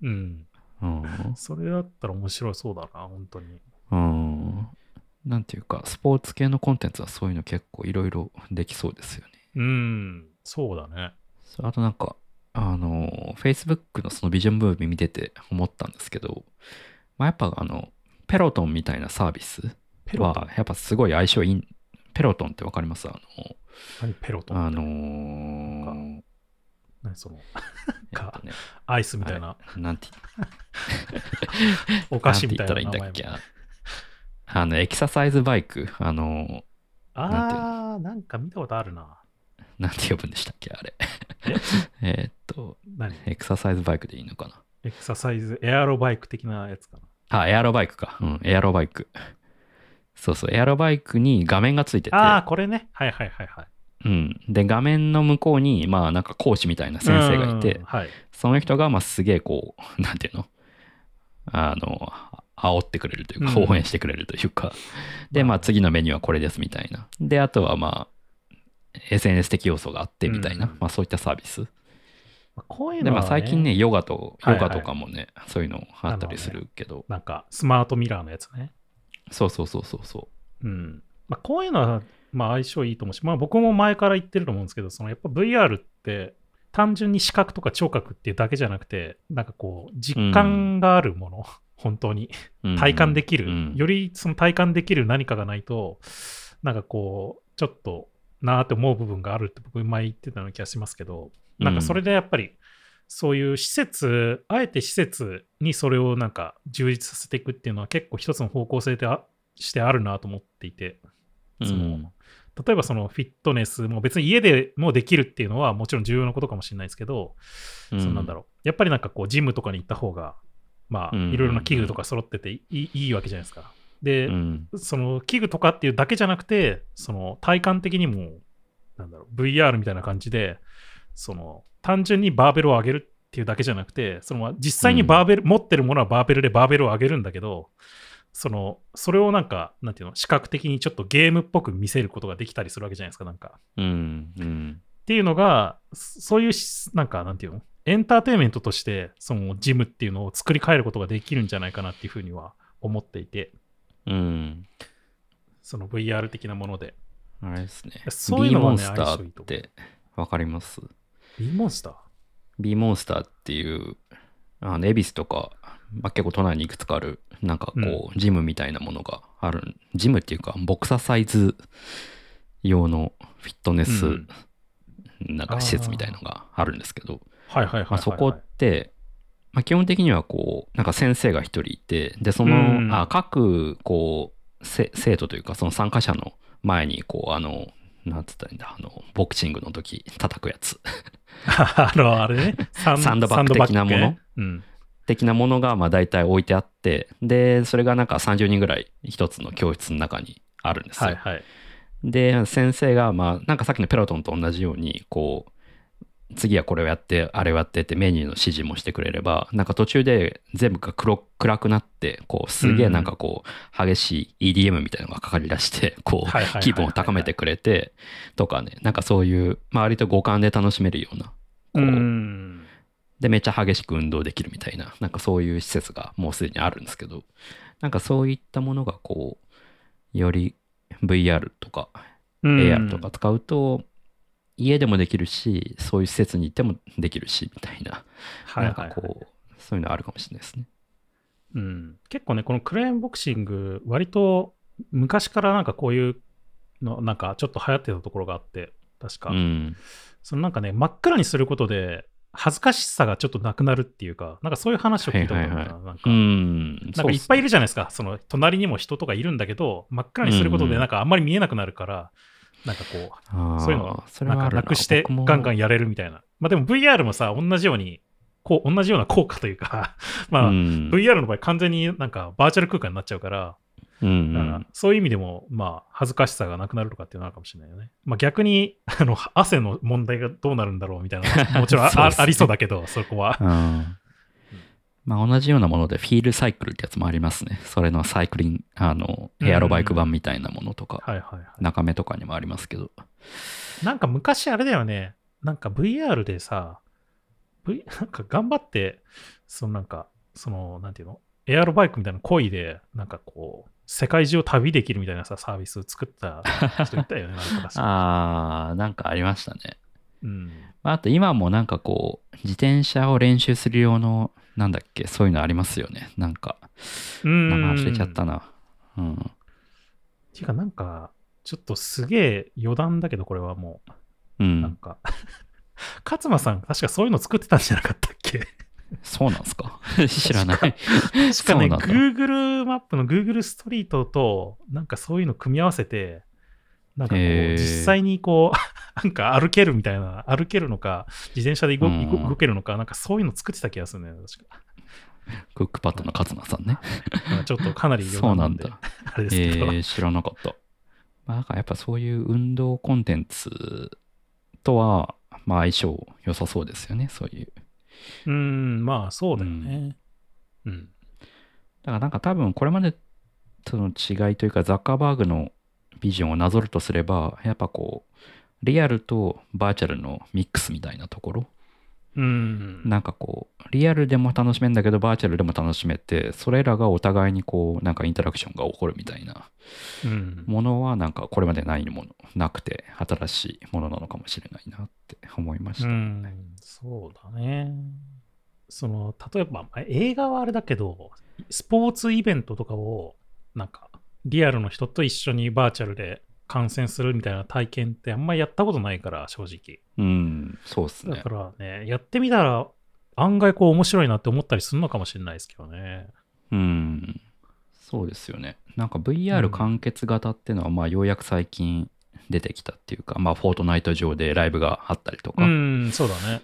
うん。う。うん。それだったら面白そうだな、本当に。うん。なんていうか、スポーツ系のコンテンツはそういうの結構いろいろできそうですよね。うん、そうだね。あとなんか、あの、Facebook のそのビジョンムービー見てて思ったんですけど、まあ、やっぱあの、ペロトンみたいなサービスは、やっぱすごい相性いい。ペロトンってわかります？あ何ペロトンの、あのー何その、えっとね、アイスみたいな、なんて お菓子みたい言ったらいいんだっけ？あの、エクササイズバイク、あの、あー、なんか見たことあるな。なんて呼ぶんでしたっけ？あれ。え？ーっと、何？エクササイズバイクでいいのかな？エクササイズ、エアロバイク的なやつかな。あ、エアロバイクか。うん、エアロバイク。そうそう、エアロバイクに画面がついてて、ああ、これね。はいはいはいはい。うん。で、画面の向こうに、まあ、なんか講師みたいな先生がいてうん、はい。その人が、まあ、すげえこう、なんていうの？あの、煽ってくれるというか、うん。応援してくれるというか、で、まあ、次のメニューはこれですみたいな。で、あとは、まあ、SNS 的要素があってみたいな、うん。まあ、そういったサービス。まあこういうで、のは、まあ、最近ね、、ヨガと、はいはい。ヨガとかもね、そういうのあったりするけど、なんかスマートミラーのやつね。そうそうそうそうそう。ん。まあ、こういうのは、まあ、相性いいと思うし、まあ、僕も前から言ってると思うんですけど、そのやっぱ VR って、単純に視覚とか聴覚っていうだけじゃなくて、なんかこう、実感があるもの、本当に。う。うん。体感できる、うん。よりその体感できる何かがないと、なんかこう、ちょっとなーって思う部分があるって僕前言ってたような気がしますけど、なんかそれでやっぱり、そういう施設、あえて施設にそれをなんか充実させていくっていうのは結構一つの方向性であしてあるなと思っていて、うん。その例えばそのフィットネスも別に家でもできるっていうのはもちろん重要なことかもしれないですけど、うん。そのなんだろう。やっぱりなんかこうジムとかに行った方が、まあうんいろいろな器具とか揃ってていいいいわけじゃないですか。で、うんその器具とかっていうだけじゃなくて、その体感的にも、なんだろう、VR みたいな感じで、その単純にバーベルを上げるっていうだけじゃなくて、その実際にバーベル、持ってるものはバーベルでバーベルを上げるんだけど、その、それをなんか、なんていうの、視覚的にちょっとゲームっぽく見せることができたりするわけじゃないですか、なんか。うんうんっていうのが、そそういうし、なんか、なんていうの、エンターテインメントとして、そのジムっていうのを作り変えることができるんじゃないかなっていうふうには思っていて、うんその VR 的なもので。あれですね。そういうのはねモンスターってわかります？B モンスター ?B モンスターっていう、あの、恵比寿とか、まあ、結構都内にいくつかある、なんかこう、ジムみたいなものがある。ジムっていうか、ボクササイズ用のフィットネス、うんなんか施設みたいのがあるんですけど、はいはいはいそこって、まあ、基本的にはこう、なんか先生が一人いて、で、その、うんあ各、こう、せ生徒というか、その参加者の前に、こう、あの、なんつったらいいんだ、あの、ボクシングの時叩くやつ あの、あれね、サンドバッグ的なもの？うん。的なものが、まあ大体置いてあって、で、それがなんか30人ぐらい一つの教室の中にあるんですよ。はいはい。で、先生が、まあ、なんかさっきのペロトンと同じように、こう、次はこれをやって、あれをやってってメニューの指示もしてくれれば、なんか途中で全部が黒暗くなって、こう、すげえなんかこう、激しい EDM みたいなのがかかり出して、こう、気分を高めてくれて、とかね、なんかそういう、まあ割と五感で楽しめるような、こう、うん。で、めっちゃ激しく運動できるみたいな、なんかそういう施設がもうすでにあるんですけど、なんかそういったものがこう、より VR とかうん AR とか使うと、家でもできるし、そういう施設に行ってもできるし、みたいな、はいはい、なんかこう、そういうのあるかもしれないですね。うん。結構ね、このクレーンボクシング、割と昔からなんかこういうの、なんかちょっと流行ってたところがあって、確か。うん。そのなんかね、真っ暗にすることで、恥ずかしさがちょっとなくなるっていうか、なんかそういう話を聞いたことあるな。はいはいなんかうん。なんかいっぱいいる。るじゃないですか、その隣にも人とかいるんだけど、真っ暗にすることでなんかあんまり見えなくなるから、なんかこう、そういうのをなんかそれはあるなくしてガンガンやれるみたいな。まあでも VR もさ、同じように、こう同じような効果というか、まあ、うん、VR の場合完全になんかバーチャル空間になっちゃうから、うんだからそういう意味でも、まあ、恥ずかしさがなくなるとかっていうのはあるかもしれないよね。まあ逆に、あの、汗の問題がどうなるんだろうみたいなもちろんあ ありそうだけど、そこは。うんまあ同じようなものでフィールサイクルってやつもありますね。それのサイクリング、あの、エアロバイク版みたいなものとか、はいはいはい。中目とかにもありますけど。なんか昔あれだよね、なんか VR でさ、v、なんか頑張って、そのなんか、その、なんていうの？エアロバイクみたいな恋で、なんかこう、世界中を旅できるみたいなさ、サービスを作った人いたよね、なんかああ、なんかありましたね。うん。まあ、あと今もなんかこう、自転車を練習する用の、なんだっけ、そういうのありますよね。なんか、うん。名前忘れちゃったな。うん。ていうか、なんか、ちょっとすげえ余談だけど、これはもうう、なんん。か、勝間さん、確かそういうの作ってたんじゃなかったっけ？そうなんすか？知らない。確かね、そうなんだ Google マップの Google ストリートと、なんかそういうの組み合わせて、なんかこう、実際にこう、なんか歩けるみたいな、歩けるのか、自転車で動うん動動けるのか、なんかそういうの作ってた気がするね、確か。クックパッドの勝間さんね。まあちょっとかなり余談なんで、そうなんあれですえけど。ー、知らなかった。まあ、なんかやっぱそういう運動コンテンツとは、まあ相性良さそうですよね、そういう。うーん、まあそうだよね。うん。だからなんか多分これまでとの違いというか、ザッカーバーグのビジョンをなぞるとすれば、やっぱこう、リアルとバーチャルのミックスみたいなところ。うん。なんかこう、リアルでも楽しめんだけど、バーチャルでも楽しめて、それらがお互いにこう、なんかインタラクションが起こるみたいなうん。ものは、なんかこれまでないもの、なくて、新しいものなのかもしれないなって思いました。うん、そうだね。その、例えば、まあ映画はあれだけど、スポーツイベントとかを、なんか、リアルの人と一緒にバーチャルで観戦するみたいな体験ってあんまりやったことないから、正直。うん、そうっすねだか。らね、やってみたら、案外こう面白いなって思ったりするのかもしれないですけどね。うん、そうですよね。なんかう VR ん完結型っていうのは、まあようやく最近出てきたっていうか、まあフォートナイト上でライブがあったりとうか、ん、そうだね。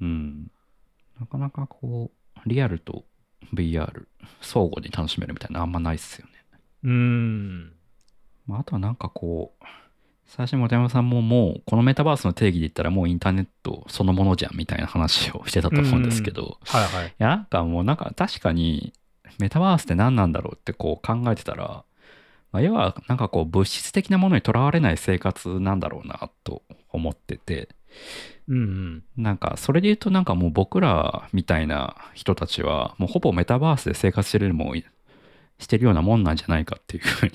うんなかなかこう、リアルと VR 相互に楽しめるみたいなのあんまないっすよね。うん。まあ、あとはなんかこう、最初に本山さんももうこのメタバースの定義で言ったらもうインターネットそのものじゃんみたいな話をしてたと思うんですけど、いはいはい。やなんかもうなんか確かにメタバースって何なんだろうってこう考えてたら、まあ、要はなんかこう物質的なものにとらわれない生活なんだろうなと思ってて、うんうん。なんかそれで言うとなんかもう僕らみたいな人たちはもうほぼメタバースで生活してるもんしてるようなもんなんじゃないかっていうふうに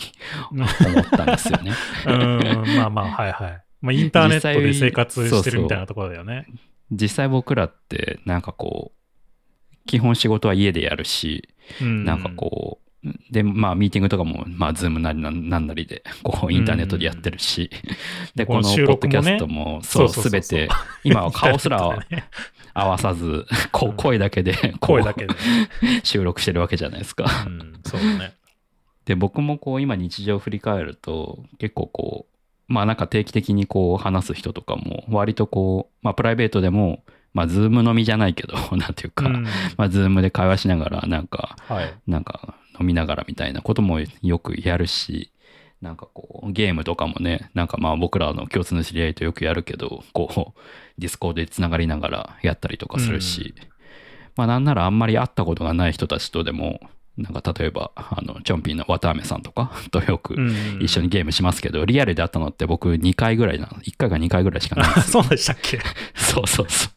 思ったんですよね。うん、まあまあ、はいはい。まあ、インターネットで生活してるみたいなところだよね。実際僕らってなんかこう基本仕事は家でやるし、うんなんかこうでまあミーティングとかもまあズームなりなんなりでこうインターネットでやってるし、でこのこの収ポッドキャストもそうそうそうそうそうすべて今は顔すら合わさずこううん声だけで声だけでね。収録してるわけじゃないですか。うん、そうだね。で僕もこう今日常を振り返ると結構こうまあなんか定期的にこう話す人とかも割とこうまあプライベートでもまあズーム飲みじゃないけど なんていうか、うんまあズームで会話しながらなんかはい。なんか飲みながらみたいなこともよくやるしなんかこうゲームとかもねなんかまあ僕らの共通の知り合いとよくやるけどこう Discord でつながりながらやったりとかするし、まあなんならあんまり会ったことがない人たちとでもなんか例えばあのチョンピーの綿あめさんとか とよくうん一緒にゲームしますけど、リアルで会ったのって僕2回ぐらいな1回か2回ぐらいしかないんですよ。そうでしたっけ？そうそうそう。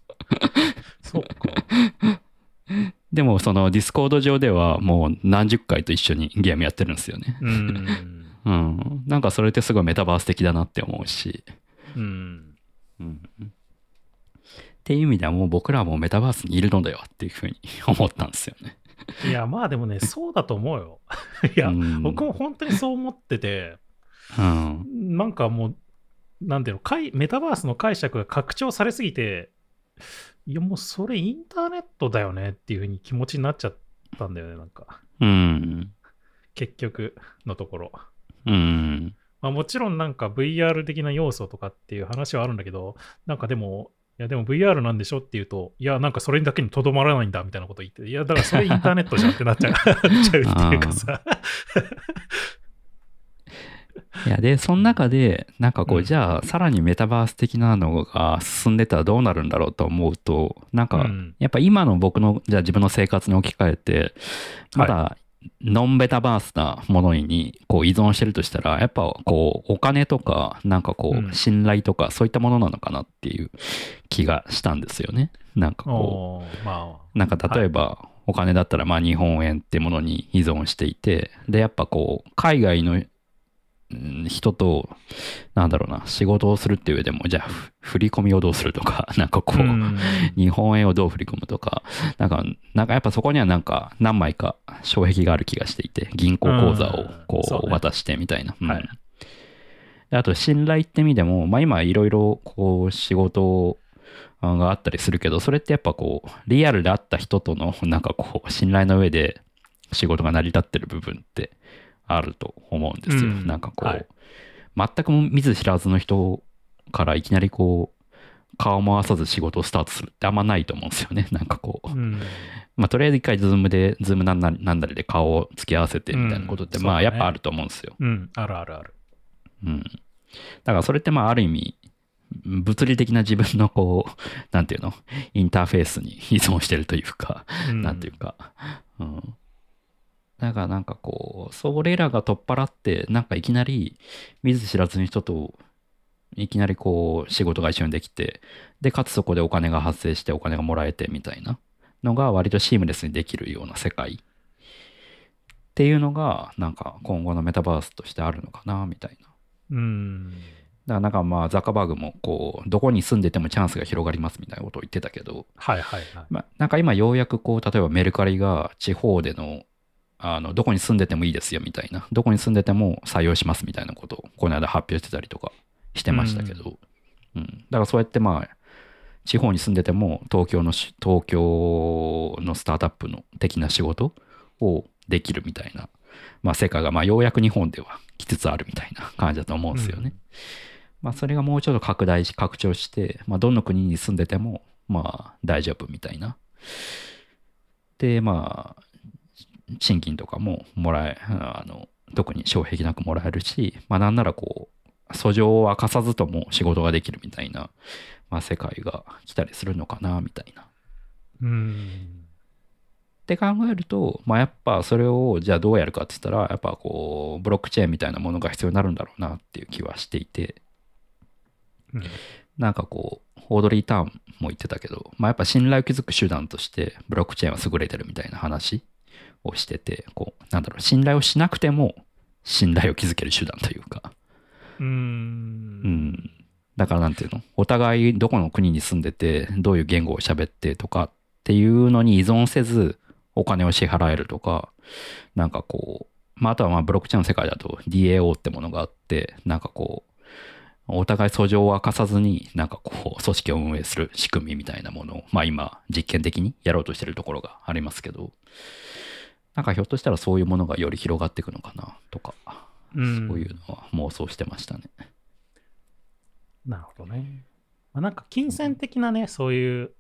そうか。でもその Discord 上ではもう何十回と一緒にゲームやってるんですよね。うん。うん、なんかそれってすごいメタバース的だなって思うし、うん。うん、っていう意味ではもう僕らはもうメタバースにいるのではっていうふうに思ったんですよね。いや、まあでもね、そうだと思うよ。いや、うん僕も本当にそう思ってて、うん、なんかもう、なんていうの、かいメタバースの解釈が拡張されすぎて、いや、もうそれインターネットだよねっていうふうに気持ちになっちゃったんだよね、なんか。うん、結局のところ。うん、まあ、もちろんなんか VR 的な要素とかっていう話はあるんだけど、なんかでも、いやでも VR なんでしょっていうと、いやなんかそれだけにとどまらないんだみたいなこと言って、いやだからそれインターネットじゃんってなっちゃう ちゃうっていうかさ。いやでその中でなんかこう、うん。じゃあさらにメタバース的なのが進んでたらどうなるんだろうと思うとなんか、うん。やっぱ今の僕のじゃあ自分の生活に置き換えてまだノンベタバースなものにこう依存してるとしたらやっぱこうお金とかなんかこう信頼とかそういったものなのかなっていう気がしたんですよね。なんかこおーまうなんか例えば、お金だったらまあ日本円ってものに依存していて、で、やっぱこう、海外の人と、なんだろうな、仕事をするっていう上でも、じゃあ、振り込みをどうするとか、なんかこう、日本円をどう振り込むとか、なんか、なんかやっぱそこにはなんか何枚か障壁がある気がしていて、銀行口座をこう渡してみたいな。うん。はい、あと、信頼って意味でも、まあ今いろいろこう仕事があったりするけど、それってやっぱこう、リアルで会った人とのなんかこう、信頼の上で仕事が成り立ってる部分ってあると思うんですよ。うん、なんかこう、はい、全く見ず知らずの人からいきなりこう、顔回さず仕事をスタートするってあんまないと思うんですよね。なんかこう。うん、まあ、とりあえず一回 Zoom で、 Zoom なんななんだりで顔を付き合わせてみたいなことって、まあやっぱあると思うんですよ。うん、あるあるある。うん。だからそれってまあある意味、物理的な自分のこう、なんていうの、インターフェースに依存してるというか、うん、なんていうか、うん。だからなんかこう、それらが取っ払って、なんかいきなり見ず知らずの人といきなりこう仕事が一緒にできて、で、かつそこでお金が発生してお金がもらえてみたいなのが割とシームレスにできるような世界っていうのが、なんか今後のメタバースとしてあるのかな、みたいな。うん。だからなんかまあザッカーバーグもこうどこに住んでてもチャンスが広がりますみたいなことを言ってたけど、はいはいはい。まあ、なんか今ようやくこう例えばメルカリが地方でのあのどこに住んでてもいいですよみたいな。どこに住んでても採用しますみたいなことをこの間発表してたりとかしてましたけど、うん、うん、だからそうやってまあ地方に住んでても東京の東京のスタートアップの的な仕事をできるみたいな、まあ、世界がまあようやく日本では来つつあるみたいな感じだと思うんですよね。うん、まあ、それがもうちょっと拡大し拡張して、まあ、どの国に住んでてもまあ大丈夫みたいな。でまあ賃金とかももらえあの特に障壁なくもらえるし、まあ、なんならこう訴状を明かさずとも仕事ができるみたいな、まあ、世界が来たりするのかなみたいな。うん。って考えると、まあ、やっぱそれをじゃあどうやるかって言ったらやっぱこうブロックチェーンみたいなものが必要になるんだろうなっていう気はしていて、うん、なんかこうオードリー・ターンも言ってたけど、まあ、やっぱ信頼を築く手段としてブロックチェーンは優れてるみたいな話をしててこうなんだろう信頼をしなくても信頼を築ける手段というか。うん。うん。だからなんていうの？お互いどこの国に住んでてどういう言語を喋ってとかっていうのに依存せずお金を支払えるとかなんかこう、まあ、あとはまあブロックチェーンの世界だと DAO ってものがあってなんかこうお互い訴状を明かさずになんかこう組織を運営する仕組みみたいなものをまあ今実験的にやろうとしてるところがありますけどなんかひょっとしたらそういうものがより広がっていくのかなとか、うん、そういうのは妄想してましたね。なるほどね。まあ、なんか金銭的なね、そういう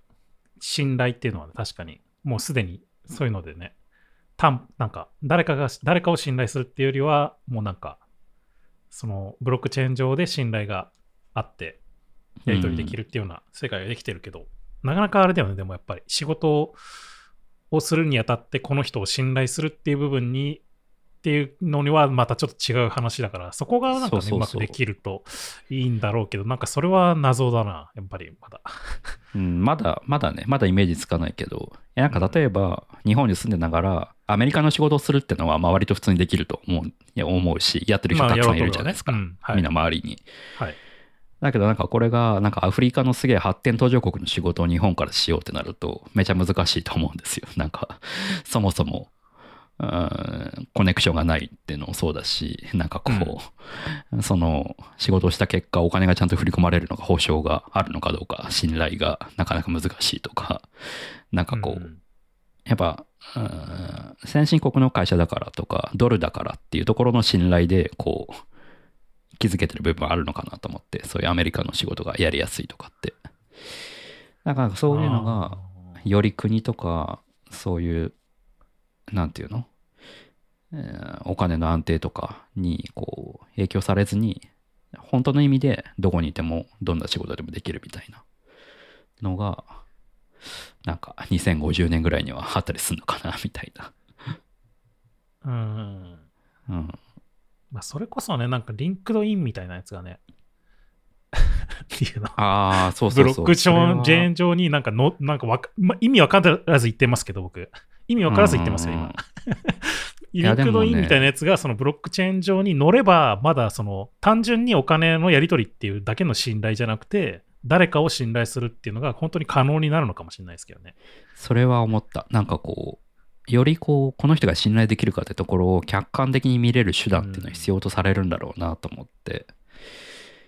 信頼っていうのは、ね、確かにもうすでにそういうのでね、たなんか誰かが誰かを信頼するっていうよりは、もうなんか、そのブロックチェーン上で信頼があって、やり取りできるっていうような世界ができてるけど、うん、なかなかあれだよね、でもやっぱり仕事ををするにあたってこの人を信頼するっていう部分にっていうのにはまたちょっと違う話だからそこがなんかねうまくできるといいんだろうけどなんかそれは謎だなやっぱりまだ。うん、まだまだねまだイメージつかないけどなんか例えば、日本に住んでながらアメリカの仕事をするっていうのはまあ割と普通にできると思ういや思うしやってる人たくさんいるじゃないですか、まあねうんはい、みんな周りに、はいだけどなんかこれがなんかアフリカのすげえ発展途上国の仕事を日本からしようってなるとめちゃ難しいと思うんですよ。なんかそもそもコネクションがないっていうのもそうだし、なんかこう、うん、その仕事をした結果お金がちゃんと振り込まれるのか保証があるのかどうか信頼がなかなか難しいとか、なんかこう、うん、やっぱ、先進国の会社だからとかドルだからっていうところの信頼でこう気づけてる部分あるのかなと思って、そういうアメリカの仕事がやりやすいとかって。だからそういうのが、より国とか、そういう、なんていうの、えー、お金の安定とかにこう影響されずに、本当の意味でどこにいてもどんな仕事でもできるみたいなのが、なんか2050年ぐらいにはあったりするのかなみたいな。うん。うん。まあ、それこそね、なんか LinkedIn みたいなやつがね、っていうの。ああ、そうそうそう。ブロックチェーン上になんかの、なんかわか、まあ、意味わからず言ってますけど、僕。意味わからず言ってますよ、今。 LinkedIn みたいなやつがそのブロックチェーン上に乗れば、まだその単純にお金のやり取りっていうだけの信頼じゃなくて、誰かを信頼するっていうのが本当に可能になるのかもしれないですけどね。それは思った。なんかこう、よりこう、この人が信頼できるかってところを客観的に見れる手段っていうのは必要とされるんだろうなと思って。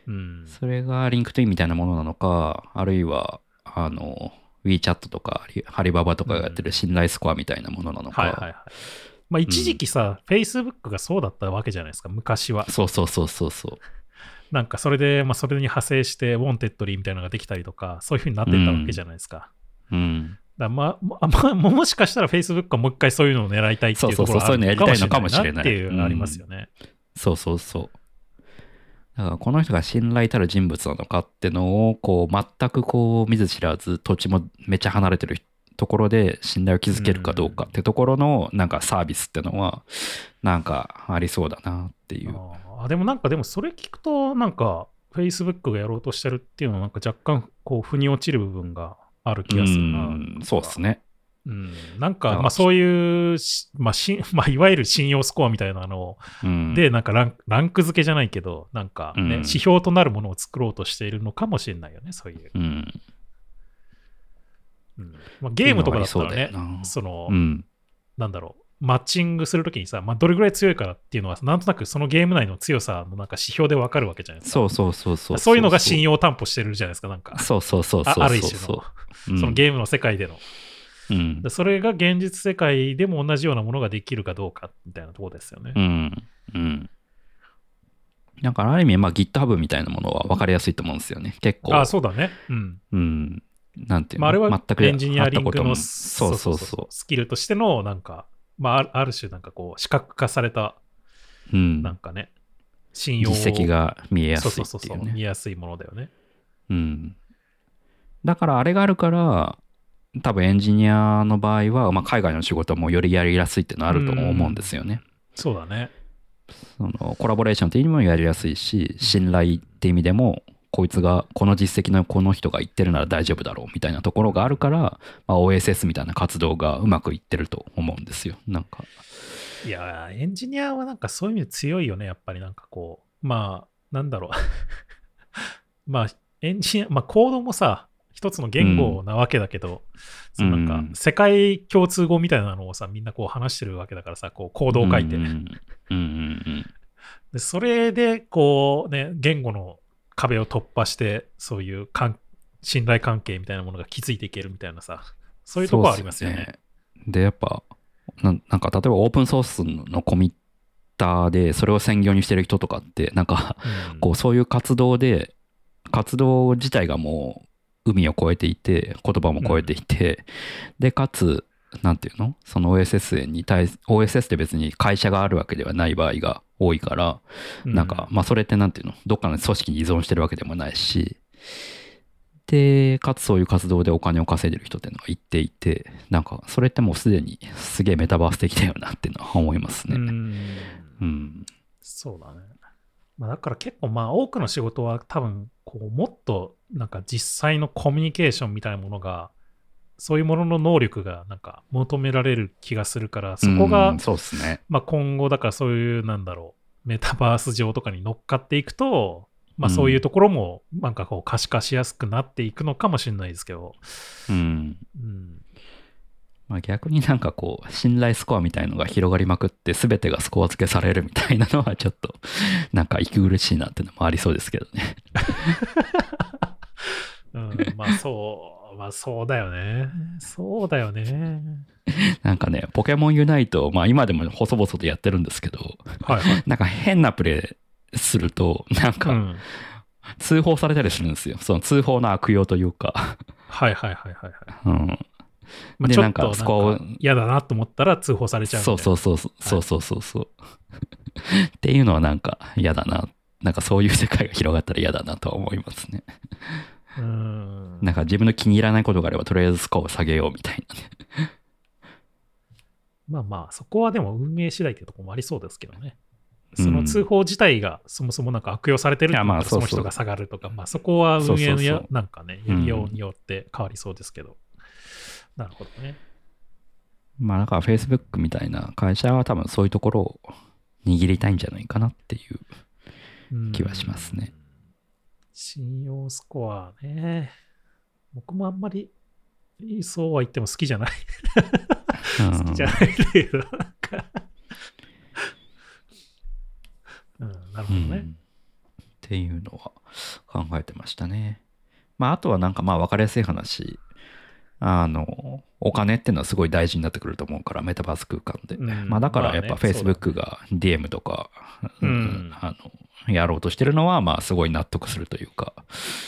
うん、それが LinkedIn みたいなものなのか、あるいは、あの、WeChat とか、アリババとかがやってる信頼スコアみたいなものなのか。はいはいはい。まあ一時期さ、うん、Facebook がそうだったわけじゃないですか、昔は。そうそうそうそうそう。なんかそれで、まあそれに派生して、 Wantedly みたいなのができたりとか、そういうふうになってったわけじゃないですか。うん。うん、だまあ、ま あ、もしかしたら Facebook はもう一回そういうのを狙いたいっていうところがあるのかもしれないっていうのありますよね。そうそうそう。だからこの人が信頼たる人物なのかってのを、こう、全くこう、見ず知らず、土地もめっちゃ離れてるところで信頼を築けるかどうかってところの、なんかサービスってのは、なんかありそうだなっていう。あでもなんか、でもそれ聞くと、なんか、Facebook がやろうとしてるっていうのは、なんか若干、こう、腑に落ちる部分がある気がするな。うそうですね。うん、なんか、まあ、そういう、まあし まあ、いわゆる信用スコアみたいなので、なんかランランク付けじゃないけど、なんかね、うん、指標となるものを作ろうとしているのかもしれないよね、そういう。うん。うん。まあ、ゲームとかだったらね、その、うん、なんだろう、マッチングするときにさ、まあ、どれぐらい強いからっていうのは、なんとなくそのゲーム内の強さのなんか指標でわかるわけじゃないですか。そうそうそうそうそういうのが信用を担保してるじゃないですか、なんか。そうそうそうそうある一種の、そのゲームの世界での。うん、それが現実世界でも同じようなものができるかどうかみたいなところですよね。うん。うん。だからある意味、まあ GitHub みたいなものは分かりやすいと思うんですよね。結構。あ、そうだね。うん。うん。なんていうの、まあ、あれは全くエンジニアリングのそうそうそうスキルとしての、なんか、まあ、ある種、なんかこう、視覚化された、うん、なんかね、信用実績が見えやすいっていう、ね、そうそうそう見えやすいものだよね。うん。だからあれがあるから、多分エンジニアの場合は、まあ、海外の仕事もよりやりやすいっていうのはあると思うんですよね。そうだね。そのコラボレーションっていう意味もやりやすいし、信頼って意味でも、こいつがこの実績のこの人が言ってるなら大丈夫だろうみたいなところがあるから、まあ、OSS みたいな活動がうまくいってると思うんですよ。なんか。いや、エンジニアはなんかそういう意味で強いよね、やっぱりなんかこう。まあ、なんだろう まあ、エンジニア、まあ、コードもさ、一つの言語なわけだけど、うん、そのなんか世界共通語みたいなのをさみんなこう話してるわけだからさこうコードを書いて、でそれでこうね言語の壁を突破してそういう信頼関係みたいなものが築いていけるみたいなさそういうところありますよね。で、ね、やっぱなんか例えばオープンソースのコミッターでそれを専業にしてる人とかってなんか、うん、こうそういう活動で活動自体がもう海を越えていて、言葉も越えていて、うん、で、かつ、なんていうの？その OSS に対、OSS って別に会社があるわけではない場合が多いから、うん、なんか、まあそれってなんていうの？どっかの組織に依存してるわけでもないし、で、かつそういう活動でお金を稼いでる人っていうのが言っていて、なんかそれってもうすでにすげえメタバース的だよなっていうのは思いますね。うん。うん、そうだね。まあ、だから結構まあ多くの仕事は多分こうもっとなんか実際のコミュニケーションみたいなものがそういうものの能力がなんか求められる気がするからそこが、そうですね。まあ、今後だからそういうなんだろうメタバース上とかに乗っかっていくと、まあ、そういうところもなんかこう可視化しやすくなっていくのかもしれないですけど、うん、うん。まあ、逆になんかこう、信頼スコアみたいのが広がりまくって、全てがスコア付けされるみたいなのはちょっと、なんか息苦しいなっていうのもありそうですけどね。うん、まあそう、まあそうだよね。そうだよね。なんかね、ポケモンユナイト、まあ今でも細々とやってるんですけど、はいはい、なんか変なプレイすると、なんか、通報されたりするんですよ。その通報の悪用というか。はいはいはいはい、はい。うん。まあ、ちょっと嫌だなと思ったら通報されちゃうそうそうそうそう、そうそうそうそう。っていうのはなんか嫌だな。なんかそういう世界が広がったら嫌だなとは思いますね。うんなんか自分の気に入らないことがあればとりあえずスコアを下げようみたいなね。まあまあ、そこはでも運営次第っていうところもありそうですけどね。その通報自体がそもそもなんか悪用されてるってその人が下がるとか、まあそこは運営のやなんかね、やりようによって変わりそうですけど。なるほどね。まあだから Facebook みたいな会社は多分そういうところを握りたいんじゃないかなっていう気はしますね。信用スコアね。僕もあんまりそうは言っても好きじゃない。好きじゃないけど、なんかうん、なるほどね、うん、っていうのは考えてましたね。まああとはなんかまあ分かりやすい話。あの、お金っていうのはすごい大事になってくると思うから、メタバース空間で。うん、まあだからやっぱ Facebook が DM とか、うん、あのやろうとしてるのは、まあすごい納得するというか。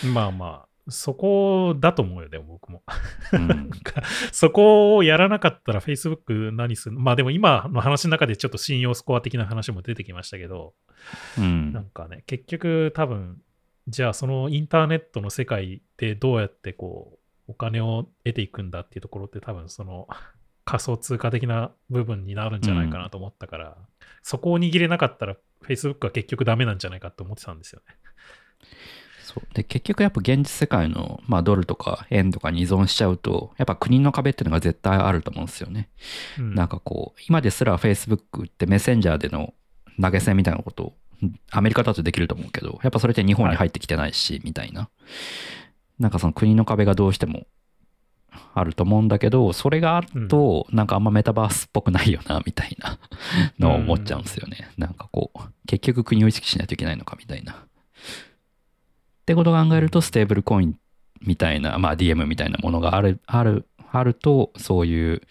まあまあ、そこだと思うよ、でも僕も。うん、そこをやらなかったら Facebook 何するまあでも今の話の中でちょっと信用スコア的な話も出てきましたけど、うん、なんかね、結局多分、じゃあそのインターネットの世界でどうやってこう、お金を得ていくんだっていうところって多分その仮想通貨的な部分になるんじゃないかなと思ったから、うん、そこを握れなかったら Facebook は結局ダメなんじゃないかと思ってたんですよね。そうで結局やっぱ現実世界の、まあ、ドルとか円とかに依存しちゃうとやっぱ国の壁っていうのが絶対あると思うんですよね。うん、なんかこう今ですら Facebook ってメッセンジャーでの投げ銭みたいなことをアメリカだとできると思うけどやっぱそれって日本に入ってきてないし、はい、みたいななんかその国の壁がどうしてもあると思うんだけどそれがあるとなんかあんまメタバースっぽくないよなみたいなのを思っちゃうんですよね。なんかこう結局国を意識しないといけないのかみたいな。ってことを考えると、ステーブルコインみたいな、まあ DM みたいなものがある、ある、あると、そういう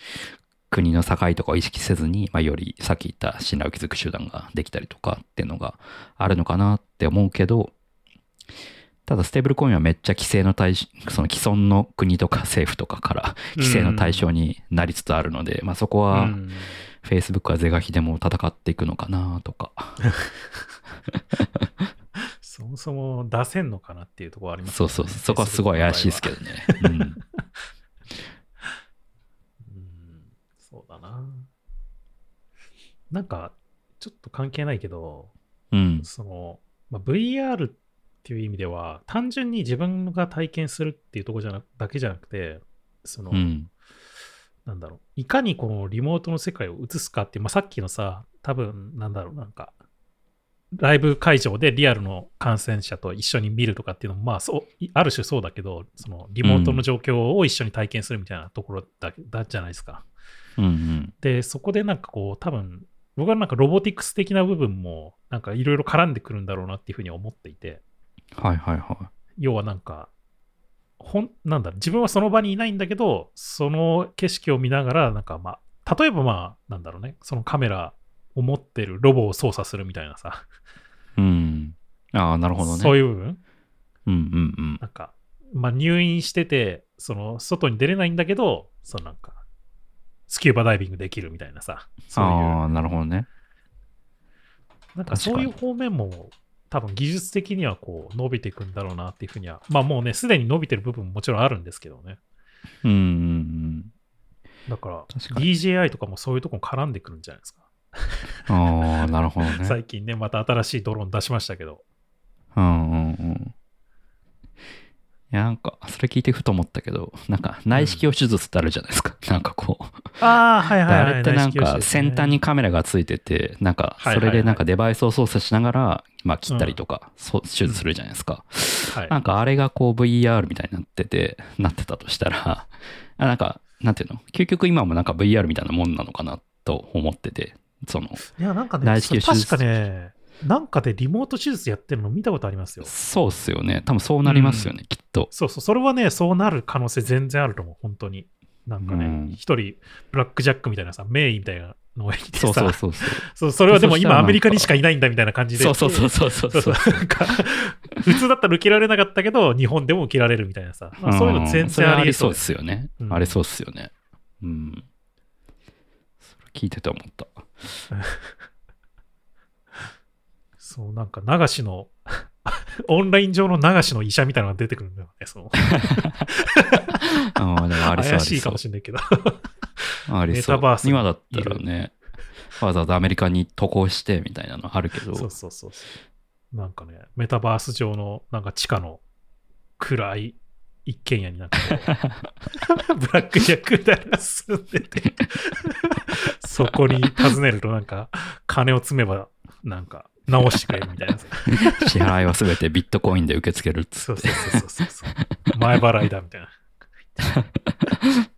国の境とかを意識せずに、まあ、よりさっき言った信頼を築く手段ができたりとかっていうのがあるのかなって思うけど、ただステーブルコインはめっちゃ規制の対その既存の国とか政府とかから規制の対象になりつつあるので、まあそこは Facebook は是が非でも戦っていくのかなとか。そもそも出せんのかなっていうところありますね。そうそう、そこはすごい怪しいですけどね。うん、うん、そうだな。なんか、ちょっと関係ないけど、うん、その、まあ、VR っていう意味では、単純に自分が体験するっていうところじゃなだけじゃなくて、その、うん、なんだろう、いかにこのリモートの世界を映すかっていう、まあ、さっきのさ、多分なんだろう、なんか、ライブ会場でリアルの感染者と一緒に見るとかっていうのも、まあそう、ある種そうだけど、そのリモートの状況を一緒に体験するみたいなところだ,、だじゃないですか。うんうん、で、そこでなんかこう、多分、僕はなんかロボティクス的な部分も、なんかいろいろ絡んでくるんだろうなっていうふうに思っていて。はいはいはい。要はなんか、ほん、なんだ自分はその場にいないんだけど、その景色を見ながら、なんかまあ、例えばまあ、なんだろうね、そのカメラを持ってるロボを操作するみたいなさ。うん。ああ、なるほどね。そういう部分？うんうんうん。なんか、まあ入院してて、その外に出れないんだけど、そのなんか、スキューバダイビングできるみたいなさ。そういう。ああ、なるほどね。なんかそういう方面も多分技術的にはこう伸びていくんだろうなっていうふうには、まあもうね、すでに伸びてる部分ももちろんあるんですけどね。うんうんうん。だから、DJI とかもそういうとこ絡んでくるんじゃないですか。ああ、なるほどね。最近ね、また新しいドローン出しましたけど。うんうんうん。いや、なんか、それ聞いてふと思ったけど、なんか、内視鏡手術ってあるじゃないですか。うん、なんかこう。ああ、はいはい、はい、あれってなんか、先端にカメラがついてて、なんか、それでなんかデバイスを操作しながら、まあ、切ったりとか、うん、手術するじゃないですか。はい、なんか、あれがこう VR みたいになってて、なってたとしたら、なんか、なんていうの？究極今もなんか VR みたいなもんなのかなと思ってて、その、いや、なんかね、確かね、なんかでリモート手術やってるの見たことありますよ。そうっすよね。多分そうなりますよね、うん、きっと。そうそう、それはね、そうなる可能性全然あると思う、本当に。なんかね、一、うん、人、ブラックジャックみたいなさ、名医みたいなのがいてさ、そうそうそうそう。それはでも今アメリカにしかいないんだみたいな感じで。そうそうそうそうそうそう 普通だったら受けられなかったけど、日本でも受けられるみたいなさ。まあ、そういうの全然ありそうですよね。ありそうっすよね。うん。聞いてて思った。そう、なんか流しの オンライン上の流しの医者みたいなのが出てくるんだよね、その。ああ、でもありそう怪しいかもしれないけど。ありそう。メタバース今だったらね、わざわざアメリカに渡航してみたいなのあるけど。そうそうそうなんかね、メタバース上のなんか地下の暗い一軒家になって、ブラックジャックみたいな住んでて、そこに訪ねるとなんか、金を積めば、なんか、直してくれるみたいな。支払いはすべてビットコインで受け付けるっつそうそうそうそうそう。前払いだみたいな。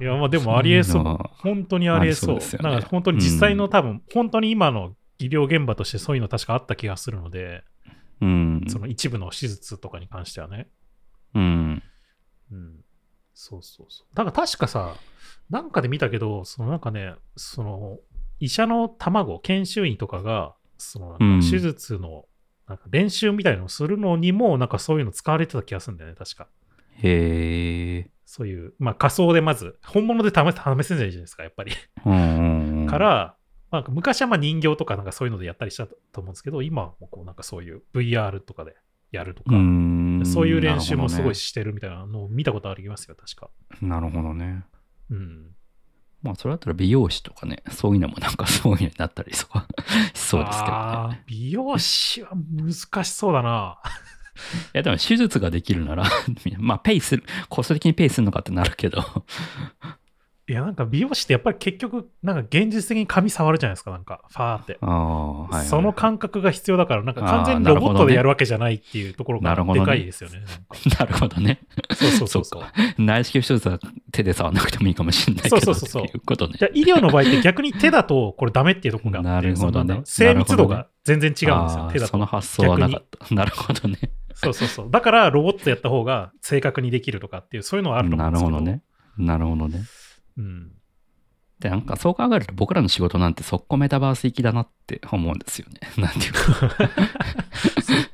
いや、まあでもありえそう。本当にありえそう。そうですよねなんか本当に実際の多分、本当に今の医療現場としてそういうの確かあった気がするので、うん。その一部の手術とかに関してはね。うん。うん。そうそうそう。だから確かさ、なんかで見たけど、そのなんかね、その、医者の卵、研修医とかが、そのなんか手術の、なんか練習みたいなのをするのにも、なんかそういうの使われてた気がするんだよね、確か。へえ。そういう、まあ仮想でまず、本物で試せ試せないじゃないですか、やっぱり。から、まあ、昔はまあ人形とかなんかそういうのでやったりしたと思うんですけど、今はこうなんかそういう VR とかでやるとか、うん。そういう練習もすごいしてるみたいなのを見たことありますよ、確か。なるほどね。うん。まあ、それだったら美容師とかね、そういうのもなんかそういうのになったりとかし そうですけどあね。ー美容師は難しそうだな。いや、でも手術ができるなら、まあ、ペイする、コスト的にペイするのかってなるけど、いや、なんか美容師ってやっぱり結局、なんか現実的に髪触るじゃないですか、なんか、ファーって。はいはい。その感覚が必要だから、なんか完全にロボットでやるわけじゃないっていうところがでかいですよね。なるほどね。そうそうそうそう。内視鏡手術は手で触らなくてもいいかもしれないけど、そうそうそうそうことね。じゃあ医療の場合って逆に手だとこれダメっていうところがあって、なるほどね精密度が全然違うんですよ、手だと。その発想はなかった。なるほどね。そうそうそう。だからロボットやった方が正確にできるとかっていう、そういうのはあると思うなんですけど。るほどね。なるほどね。うん。で、なんかそう考えると僕らの仕事なんて速攻メタバース行きだなって思うんですよね。なんていうか。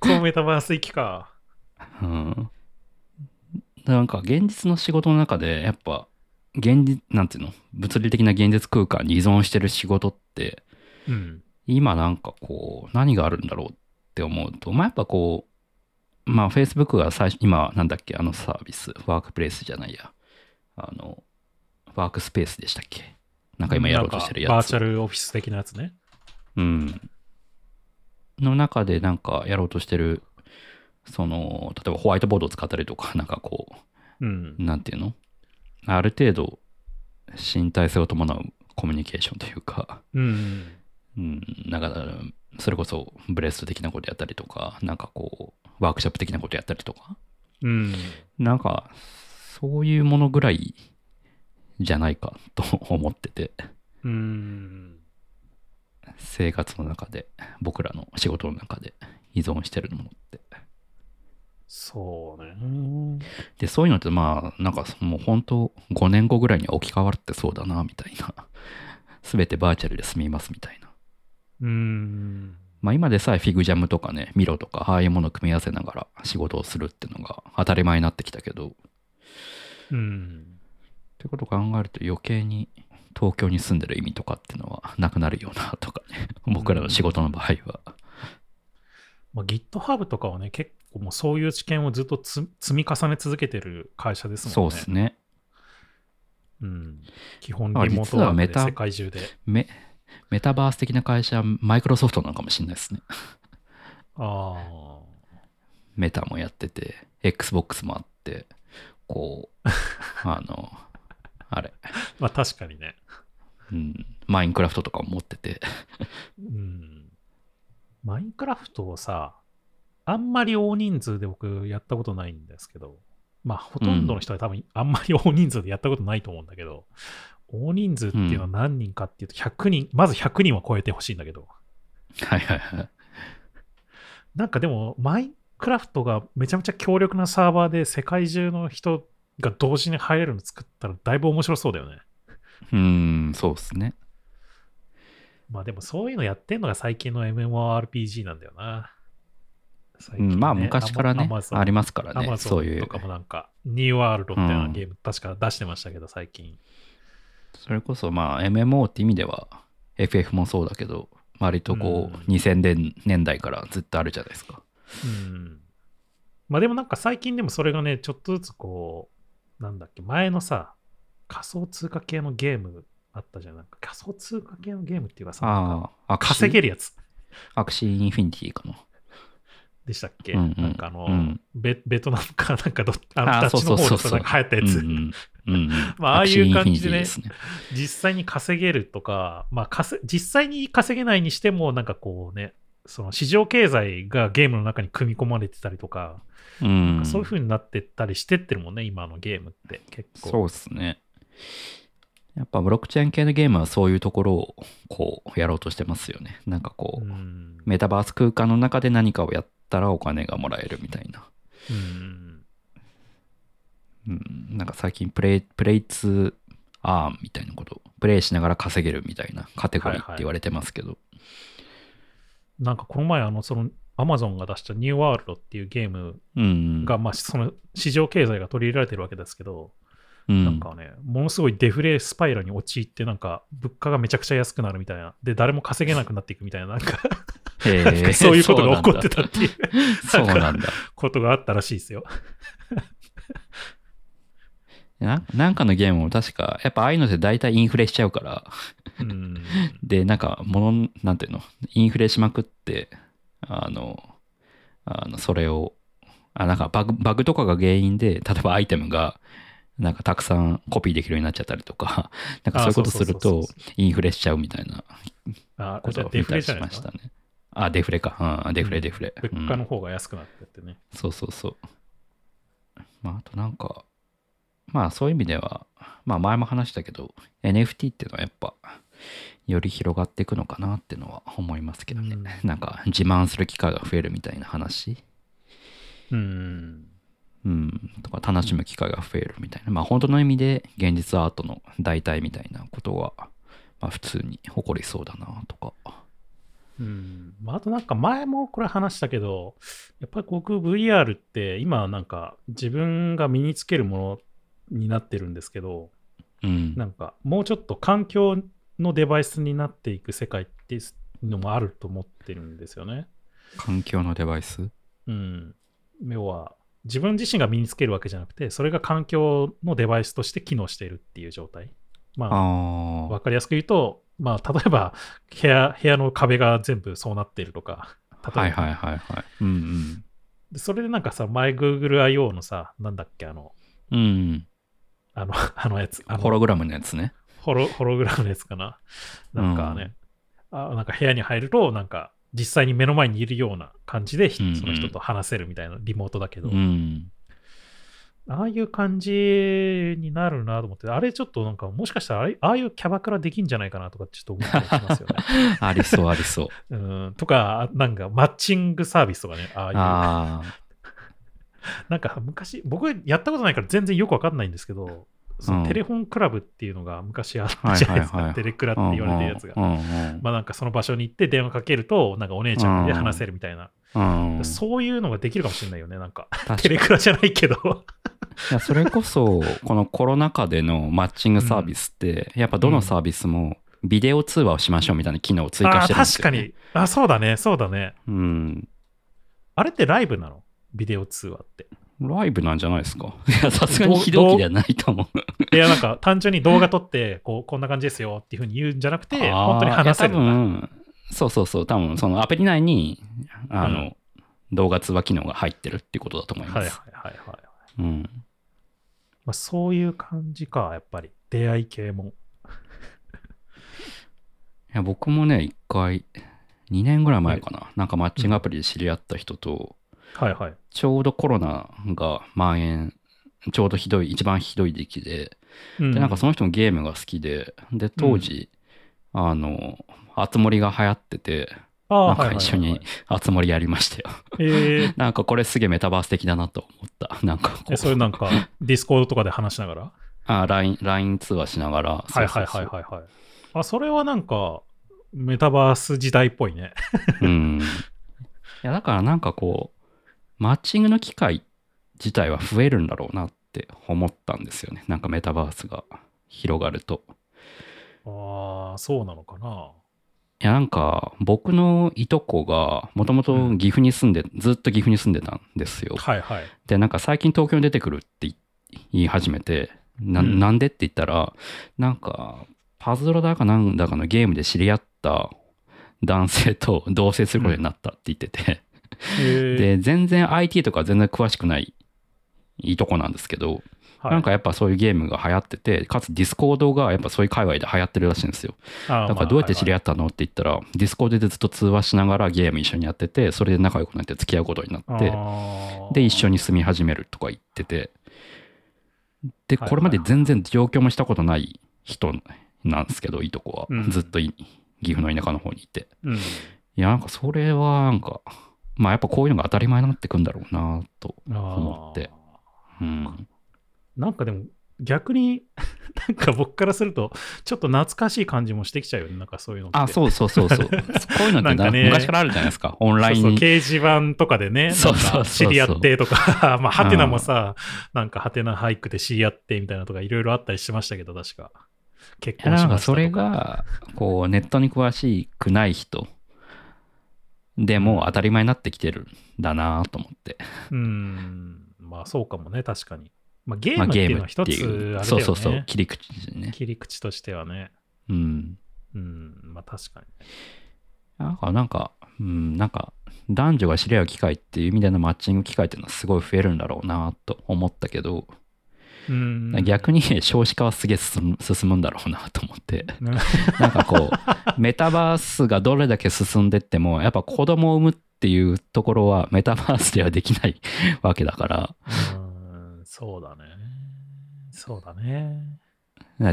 こうメタバース行きか。うん。なんか現実の仕事の中でやっぱ現実、なんていうの？物理的な現実空間に依存してる仕事ってうん。今なんかこう何があるんだろうって思うと、まあやっぱこう、まあ Facebook が最初、今なんだっけ？あのサービス、ワークプレイスじゃないや。あの、ワークスペースでしたっけ？なんか今やろうとしてるやつ。バーチャルオフィス的なやつね。うん。の中でなんかやろうとしてる、その、例えばホワイトボードを使ったりとか、なんかこうんう、。なんていうの？ある程度身体性を伴うコミュニケーションというか、うん。うん、なんか、それこそブレスト的なことやったりとか、なんかこう、ワークショップ的なことやったりとか、うん。なんか、そういうものぐらいじゃないか と思ってて、うん。生活の中で、僕らの仕事の中で依存してるものって。そうね。で、そういうのってまあ、なんかもう本当5年後ぐらいには置き換わってそうだな、みたいな。すべてバーチャルで済みますみたいな。うん。まあ今でさえフィグジャムとかね、ミロとか、ああいうものを組み合わせながら仕事をするっていうのが当たり前になってきたけど、っうん。てことを考えると余計に東京に住んでる意味とかっていうのは なくなるよなとかね。僕らの仕事の場合は。まあ、GitHub とかはね、結構もうそういう知見をずっとつ積み重ね続けてる会社ですもんね。そうですね。うん。基本あリモートワークで世界中で。メメタバース的な会社、マイクロソフトなのかもしれないですね。ああ。メタもやってて、Xbox もあって、こう、あの、あれ、まあ確かにね。うん、マインクラフトとかも持ってて、うん。マインクラフトをさ、あんまり大人数で僕やったことないんですけど、まあほとんどの人は多分あんまり大人数でやったことないと思うんだけど、大人数っていうのは何人かっていうと100人、まず100人は超えてほしいんだけど、はいはいはい。なんかでもマインクラフトがめちゃめちゃ強力なサーバーで世界中の人が同時に入れるの作ったらだいぶ面白そうだよね。うん、そうですね。まあでもそういうのやってんのが最近の MMORPG なんだよな。最うん、まあ昔からね、ありまますからね、そういうンとか。もなんか、ニューワールドっていうゲーム確か出してましたけど、最近。それこそまあ MMO って意味では FF もそうだけど、割とこううん2000年年代からずっとあるじゃないですか。うん。まあでもなんか最近でもそれがね、ちょっとずつこう、なんだっけ、前のさ、仮想通貨系のゲームあったじゃん。なんか仮想通貨系のゲームっていうかさ、ああ、稼げるやつ。 Axie Infinity かな。でしたっけ、うんうん。なんかあの、うん。ベベトナムかなんかどあっちの方でさなんか流行ったやつ、まあああいう感じでね。実際に稼げるとか、まあ、稼実際に稼げないにしても、なんかこうね、その市場経済がゲームの中に組み込まれてたりとか、うん、そういう風になってったりしてってるもんね、今のゲームって結構。そうですね。やっぱブロックチェーン系のゲームはそういうところをこうやろうとしてますよね。なんかこう、うん。メタバース空間の中で何かをやったらお金がもらえるみたいな。うん。うん、なんか最近プレイ、プレイツアーンみたいなこと、プレイしながら稼げるみたいなカテゴリーって言われてますけど。なんかこの前、あの、その、アマゾンが出したニューワールドっていうゲームうん。が、まあ、その市場経済が取り入れられてるわけですけど、うん、なんかね、ものすごいデフレスパイラルに陥って、なんか物価がめちゃくちゃ安くなるみたいな、で、誰も稼げなくなっていくみたいな、なんかへ なんそういうことが起こってたっていう そうなんだ。ことがあったらしいですよ。ななんかのゲームも確か、やっぱああいうのって大体インフレしちゃうから、うん。で、なんか、もの、なんていうの、インフレしまくって、あの、あのそれを、あ、なんかバグ、バグとかが原因で、例えばアイテムが、なんかたくさんコピーできるようになっちゃったりとか、なんかそういうことするとインフレしちゃうみたいなあ、ことを見たり。しましたね。あ、デフレか。うん、デフレ、デフレ。物価うんの方が安くなってってね。そうそうそう。まあ、あとなんか、まあそういう意味では、まあ前も話したけど、NFT っていうのはやっぱ、より広がっていくのかなってのは思いますけどね。うんなんか自慢する機会が増えるみたいな話、うん。うん、とか楽しむ機会が増えるみたいな、まあ本当の意味で現実アートの代替みたいなことは、まあ普通に起こりそうだなとか。うん。まあ、あとなんか前もこれ話したけど、やっぱり僕 VR って今なんか自分が身につけるものになってるんですけど、うん。なんかもうちょっと環境のデバイスになっていく世界っていうのもあると思ってるんですよね。環境のデバイス？うん。要は自分自身が身につけるわけじゃなくて、それが環境のデバイスとして機能しているっていう状態。まあ、あわかりやすく言うと、まあ、例えば部屋、部屋の壁が全部そうなっているとか、あ。例えばはいはいはいはい。うんでそれでなんかさ、前 GoogleIO のさ、なんだっけ、あの、うん。うん。あの、あのやつ、あのホログラムのやつね。ホロホログラムのやつかな。なんかね、あなんか部屋に入ると、なんか実際に目の前にいるような感じで、ひうんうんその人と話せるみたいな、リモートだけど、うん。ああいう感じになるなと思って、あれちょっとなんか、もしかしたらああいうキャバクラできんじゃないかなとかちょっと思ったりしますよね。ありそうありそう。うん、とか、なんかマッチングサービスとかね、ああいう。あ なんか昔、僕やったことないから全然よくわかんないんですけど、そのテレフォンクラブっていうのが昔あったじゃないですか、テレクラってあ。言われてるやつが。まあなんかその場所に行って電話かけると、なんかお姉ちゃんで話せるみたいな。そういうのができるかもしれないよね、なんか。テレクラじゃないけど。いやそれこそ、このコロナ禍でのマッチングサービスって、やっぱどのサービスもビデオ通話をしましょうみたいな機能を追加あしてるんですよ、ね。確かに。あ、そうだね、そうだね。うん。あれってライブなの？ビデオ通話って。ライブなんじゃないですか？いや、さすがに非同期ではないと思う。いや、なんか単純に動画撮って、こう、こんな感じですよっていうふうに言うんじゃなくて、本当に話せる。多分、そうそうそう、多分そのアプリ内に、あの、うん動画通話機能が入ってるっていうことだと思いはいはいます。はいはい。うん。まあ、そういう感じか、やっぱり。出会い系も。いや僕もね、一回、2年ぐらい前かな、なんかマッチングアプリで知り合った人と、はいはい。ちょうどコロナが蔓延、ちょうどひどい、一番ひどい時期で、うんで、なんかその人もゲームが好きで、で、当時、あの、あつ森が流行ってて、なんか一緒にあつ森やりましたよ。えー なんかこれすげえメタバース的だなと思った。なんかこえ、それなんか、 Discord とかで話しながら？あ LINE、LINE 通話しながら。はいはいはいい。はいはい。あ、それはなんか、メタバース時代っぽいね。うん。いや、だからなんかこう、マッチングの機会自体は増えるんだろうなって思ったんですよね。なんかメタバースが広がると。ああ、そうなのかな。いや、なんか僕のいとこがもともと岐阜に住んで、ずっと岐阜に住んでたんですよ。はいはい。で、なんか最近東京に出てくるって言い始めて、なうんなんでって言ったら、なんかパズドラだかなんだかのゲームで知り合った男性と同棲することになったって言ってて、で、全然 IT とか全然詳しくないいいとこなんですけど、はいなんかやっぱそういうゲームが流行ってて、かつ Discord がやっぱそういう界隈で流行ってるらしいんですよ。だからどうやって知り合まったのって言ったら、 Discord でずっと通話しながらゲーム一緒にやってて、それで仲良くなって付き合うことになって、で、一緒に住み始めるとか言ってて、で、はいこれまで全然上京もしたことない人なんですけど、いいとこは。うんずっとい岐阜の田舎の方にいて。うん。いや、なんかそれはなんか、まあやっぱこういうのが当たり前になってくんだろうなと。思ってうん。なんかでも逆に なんか僕からするとちょっと懐かしい感じもしてきちゃうよねなんかそういうのってあ、そうそうそうそう。こういうのってななんかね昔からあるじゃないですか。オンラインに。そうそう掲示板とかでね、知り合ってとか、まあ、ハテナもさ、なんかハテナ俳句で知り合ってみたいなとかいろいろあったりしましたけど、確か。結婚しましたとか。なんかそれが、こう、ネットに詳しくない人でも当たり前になってきてるんだなと思って。うん、まあそうかもね、確かに。まあゲーまあムっていうのは一つあれだよ。ね。そうそうそう。切り口ね。切り口としてはね。うん。うん、まあ確かに。なんか、なんか、うん、なんか、男女が知り合う機会っていう意味でのマッチング機会っていうのはすごい増えるんだろうなと思ったけど、うん、逆に少子化はすげえ進むんだろうなと思って。うんなんかこう、メタバースがどれだけ進んでっても、やっぱ子供を産むっていうところはメタバースではできないわけだから、うん、そうだね。そうだね。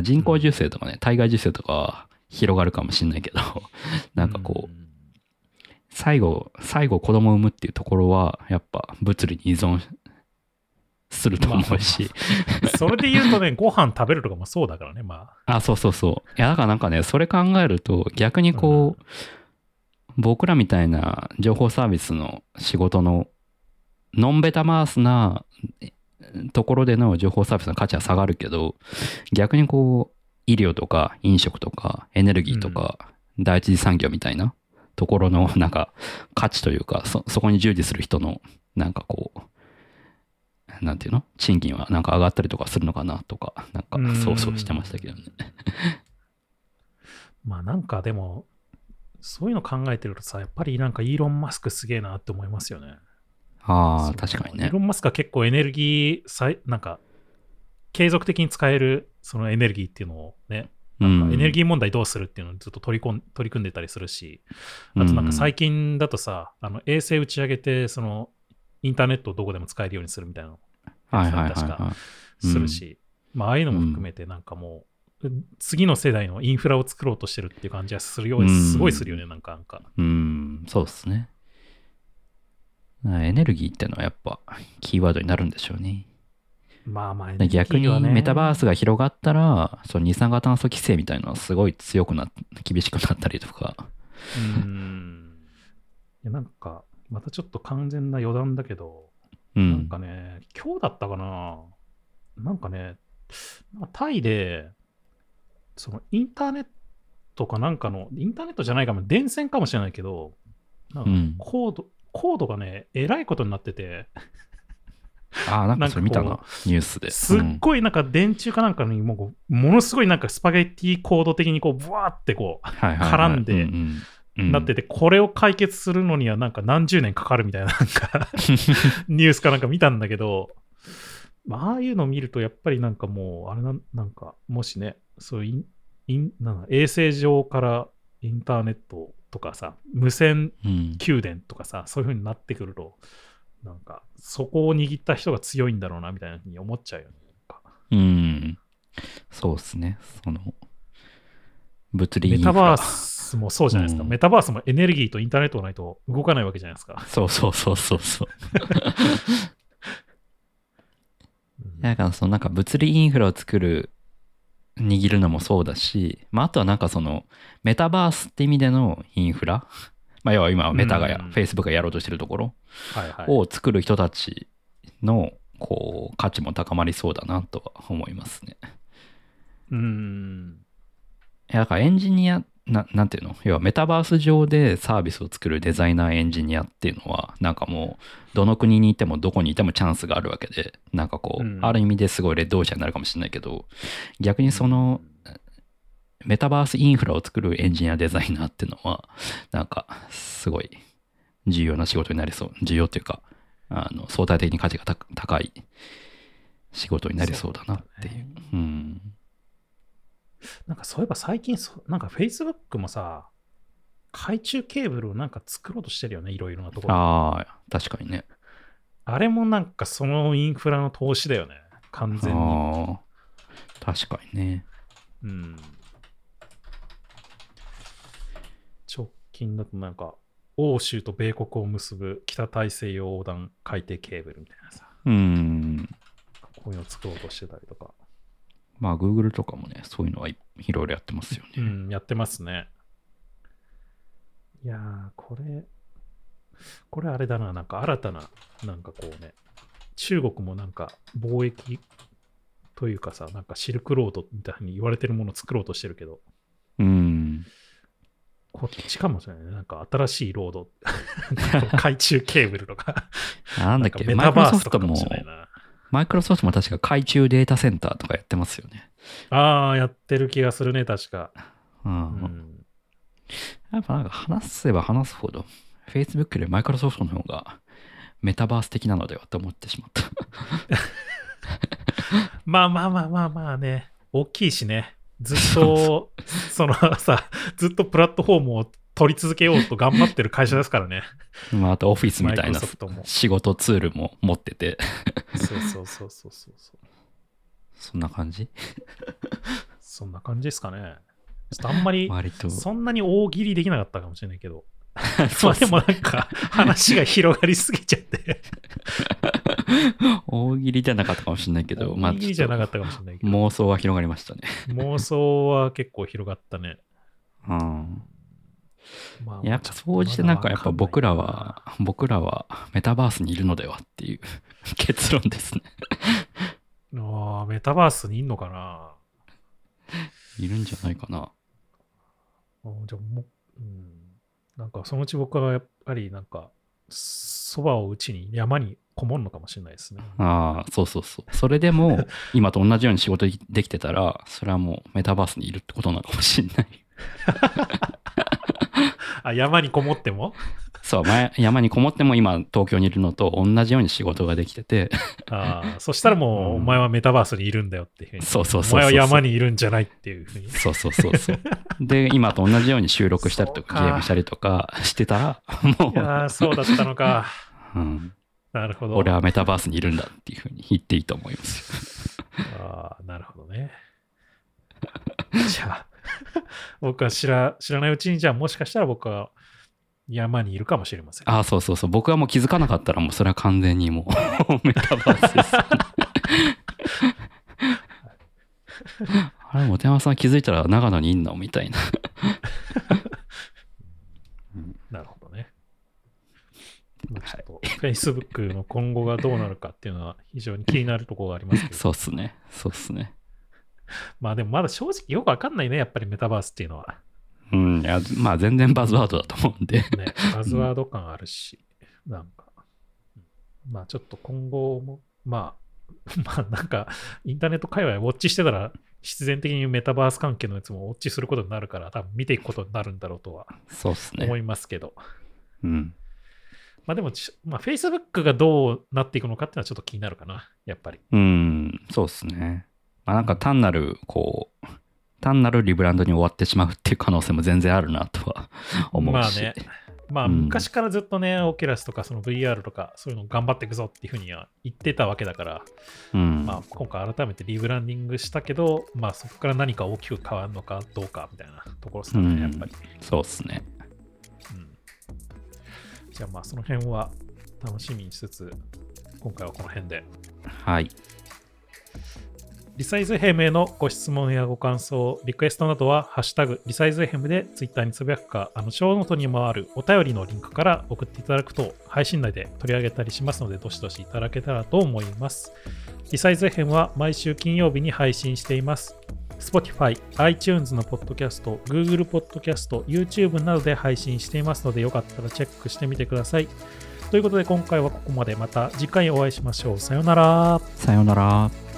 人工授精とかね、体外受精とかは広がるかもしれないけど、なんかこう、ん最後、最後子供を産むっていうところは、やっぱ物理に依存すると思うし、それで言うとね、ご飯食べるとかもそうだからね、まあ。あ、そうそうそう。いや、だからなんかね、それ考えると、逆にこう、僕らみたいな情報サービスの仕事の、ノンベタマースなえところでの情報サービスの価値は下がるけど、逆にこう、医療とか飲食とかエネルギーとか、第一次産業みたいなところのなんか価値というか、そ、そこに従事する人のなんかこう、なんていうの？賃金はなんか上がったりとかするのかなとか、なんかうん想像してましたけどね。まあなんかでも、そういうの考えてるとさ、やっぱりなんかイーロン・マスクすげえなって思いますよね。ああ、確かにねイーロ。ン・マスクは結構エネルギーなんか、継続的に使えるそのエネルギーっていうのをね、うんエネルギー問題どうするっていうのをずっと取り込ん取り組んでたりするし、あとなんか最近だとさ、あの衛星打ち上げて、そのインターネットをどこでも使えるようにするみたいなのはいはいはい確かはい。するし、まあああいうのも含めてなんかもう、次の世代のインフラを作ろうとしてるっていう感じがするように、うんすごいするよね、なんかなんか。うん、そうですね。エネルギーってのはやっぱキーワードになるんでしょうね。まあまあ、逆にメタバースが。が広がったら、その二酸化炭素規制みたいなのはすごい強くなっ厳しくなったりとか。うん。いやなんか、またちょっと完全な余談だけど、うん。なんかね、今日だったかな、なんかね、タイで、そのインターネットかなんかの、インターネットじゃないかも、電線かもしれないけど、なんかうん。コード、コードがね、えらいことになってて、ああ、なんかそれ見たなニュースで。すっうんごいなんか電柱かなんかにもものすごいなんかスパゲッティコード的にこう、ブワーってこはいはいはい。絡んでうんうんう、うんなってて、これを解決するのにはなんか何十年かかるみたいな、なんか ニュースかなんか見たんだけど、まあああいうのを見ると、やっぱりなんかもう、あれな、なんか、もしね、そういうインインなんだ衛星上からインターネットとかさ、無線うん宮殿とかさ、そういう風になってくると、なんか、そこを握った人が強いんだろうな、みたいなふうに思っちゃうよね。うん。そうですね。その、物理インフラメタバースもそうじゃないですか。うんメタバースもエネルギーとインターネットがないと動かないわけじゃないですか。そうそうそうそうそう。うんだからそのなんか物理インフラを作る、握るのもそうだし、まああとはなんかそのメタバースって意味でのインフラ、まあ要は今メタがや、うん Facebook がやろうとしてるところはいはい。を作る人たちのこう価値も高まりそうだなとは思いますね。うん。いやだからエンジニアな、なんていうの？要はメタバース上でサービスを作るデザイナーエンジニアっていうのは、なんかもう、どの国にいてもどこにいてもチャンスがあるわけで、なんかこう、うんある意味ですごいレッドオーシャンになるかもしれないけど、逆にその、メタバースインフラを作るエンジニアデザイナーっていうのは、なんか、すごい、重要な仕事になりそう。重要っていうか、あの相対的に価値が高い仕事になりそうだなっていう。うね、うん。なんかそういえば最近そ、なんか Facebook もさ、懐中ケーブルをなんか作ろうとしてるよね、いろいろなところ。ああ、確かにね。あれもなんかそのインフラの投資だよね、完全に。あ確かにね。うん。直近だとなんか、欧州と米国を結ぶ北大西洋横断海底ケーブルみたいなさ。うん。こういうのを作ろうとしてたりとか。まあ、Google とかもね、そういうのはいろいろやってますよね。うん、やってますね。いやー、これ、これあれだな、なんか新たな、なんかこうね、中国もなんか貿易というかさ、なんかシルクロードみたいに言われてるものを作ろうとしてるけど、うん。こっちかもしれないね。なんか新しいロード、海中ケーブルとかなんだっけ、メタバースとかもしれないな。マイクロソフトも確か海中データセンターとかやってますよね。ああ、やってる気がするね、確か。うん。うん、やっぱなんか話せば話すほど、Facebook でマイクロソフトの方がメタバース的なのではと思ってしまったまあまあまあまあまあね、大きいしね。ずっと、そのさ、ずっとプラットフォームを取り続けようと頑張ってる会社ですからね。まあ、あとオフィスみたいな仕事ツールも持っててそうそうそうそうそう。そんな感じ？そんな感じですかね。ちょっとあんまり、そんなに大喜利できなかったかもしれないけど。そうでもなんか話が広がりすぎちゃって 大喜利じゃなかったかもしれないけど、大喜利じゃなかったかもしれないけど。妄想は広がりましたね。妄想は結構広がったね。うん。まあ、やっぱ総じてなんかやっぱ僕らは、僕らはメタバースにいるのではっていう結論ですねああ、メタバースにいんのかな？いるんじゃないかな。あじゃあもう、うん、なんかそのうち僕はやっぱりなんか、そばを打ちに山にこもるのかもしれないですね。ああ、そうそうそう。それでも、今と同じように仕事できてたら、それはもうメタバースにいるってことなのかもしれない。あ、山にこもっても？そう、山にこもっても今東京にいるのと同じように仕事ができててああ、そしたらもう、お前はメタバースにいるんだよっていうふうに。そうそうそうお前は山にいるんじゃないっていうふうに。そうそうそうそう。で、今と同じように収録したりとかゲームしたりとかしてたら、もう。いやそうだったのか。うん。なるほど。俺はメタバースにいるんだっていうふうに言っていいと思いますああ、なるほどね。じゃあ、僕は知ら知らないうちに、じゃあもしかしたら僕は山にいるかもしれません。ああ、そうそうそう。僕はもう気づかなかったら、もうそれは完全にもう メタバースです、あれ、本山さん気づいたら長野にいんのみたいな なるほどね。ちょっと、Facebook の今後がどうなるかっていうのは非常に気になるところがありますけど。そうっすね。そうっすね。まあでもまだ正直よくわかんないね、やっぱりメタバースっていうのは。うん、いや、まあ全然バズワードだと思うんで。ね、バズワード感あるし、うん、なんか、まあちょっと今後も、まあ、まあなんか、インターネット界隈ウォッチしてたら、必然的にメタバース関係のやつもウォッチすることになるから、多分見ていくことになるんだろうとは、そうっすね。思いますけど。うん。まあでも、まあ、Facebook がどうなっていくのかっていうのはちょっと気になるかな、やっぱり。うん、そうっすね。まあ、なんか単なる、こう、単なるリブランドに終わってしまうっていう可能性も全然あるなとは 思うし。まあね。まあ、昔からずっとね、オキュラスとかその VR とかそういうの頑張っていくぞっていうふうには言ってたわけだから、うん、まあ、今回改めてリブランディングしたけど、まあ、そこから何か大きく変わるのかどうかみたいなところですかね、うん、やっぱり。そうっすね。うん。じゃあまあ、その辺は楽しみにしつつ、今回はこの辺で。はい。リサイズヘムへのご質問やご感想、リクエストなどは、ハッシュタグ、リサイズヘムでツイッターにつぶやくか、あの、ショーノートにもあるお便りのリンクから送っていただくと、配信内で取り上げたりしますので、どしどしいただけたらと思います。リサイズヘムは毎週金曜日に配信しています。Spotify、iTunes のポッドキャスト、Google ポッドキャスト、YouTube などで配信していますので、よかったらチェックしてみてください。ということで、今回はここまで。また次回お会いしましょう。さようなら。さようなら。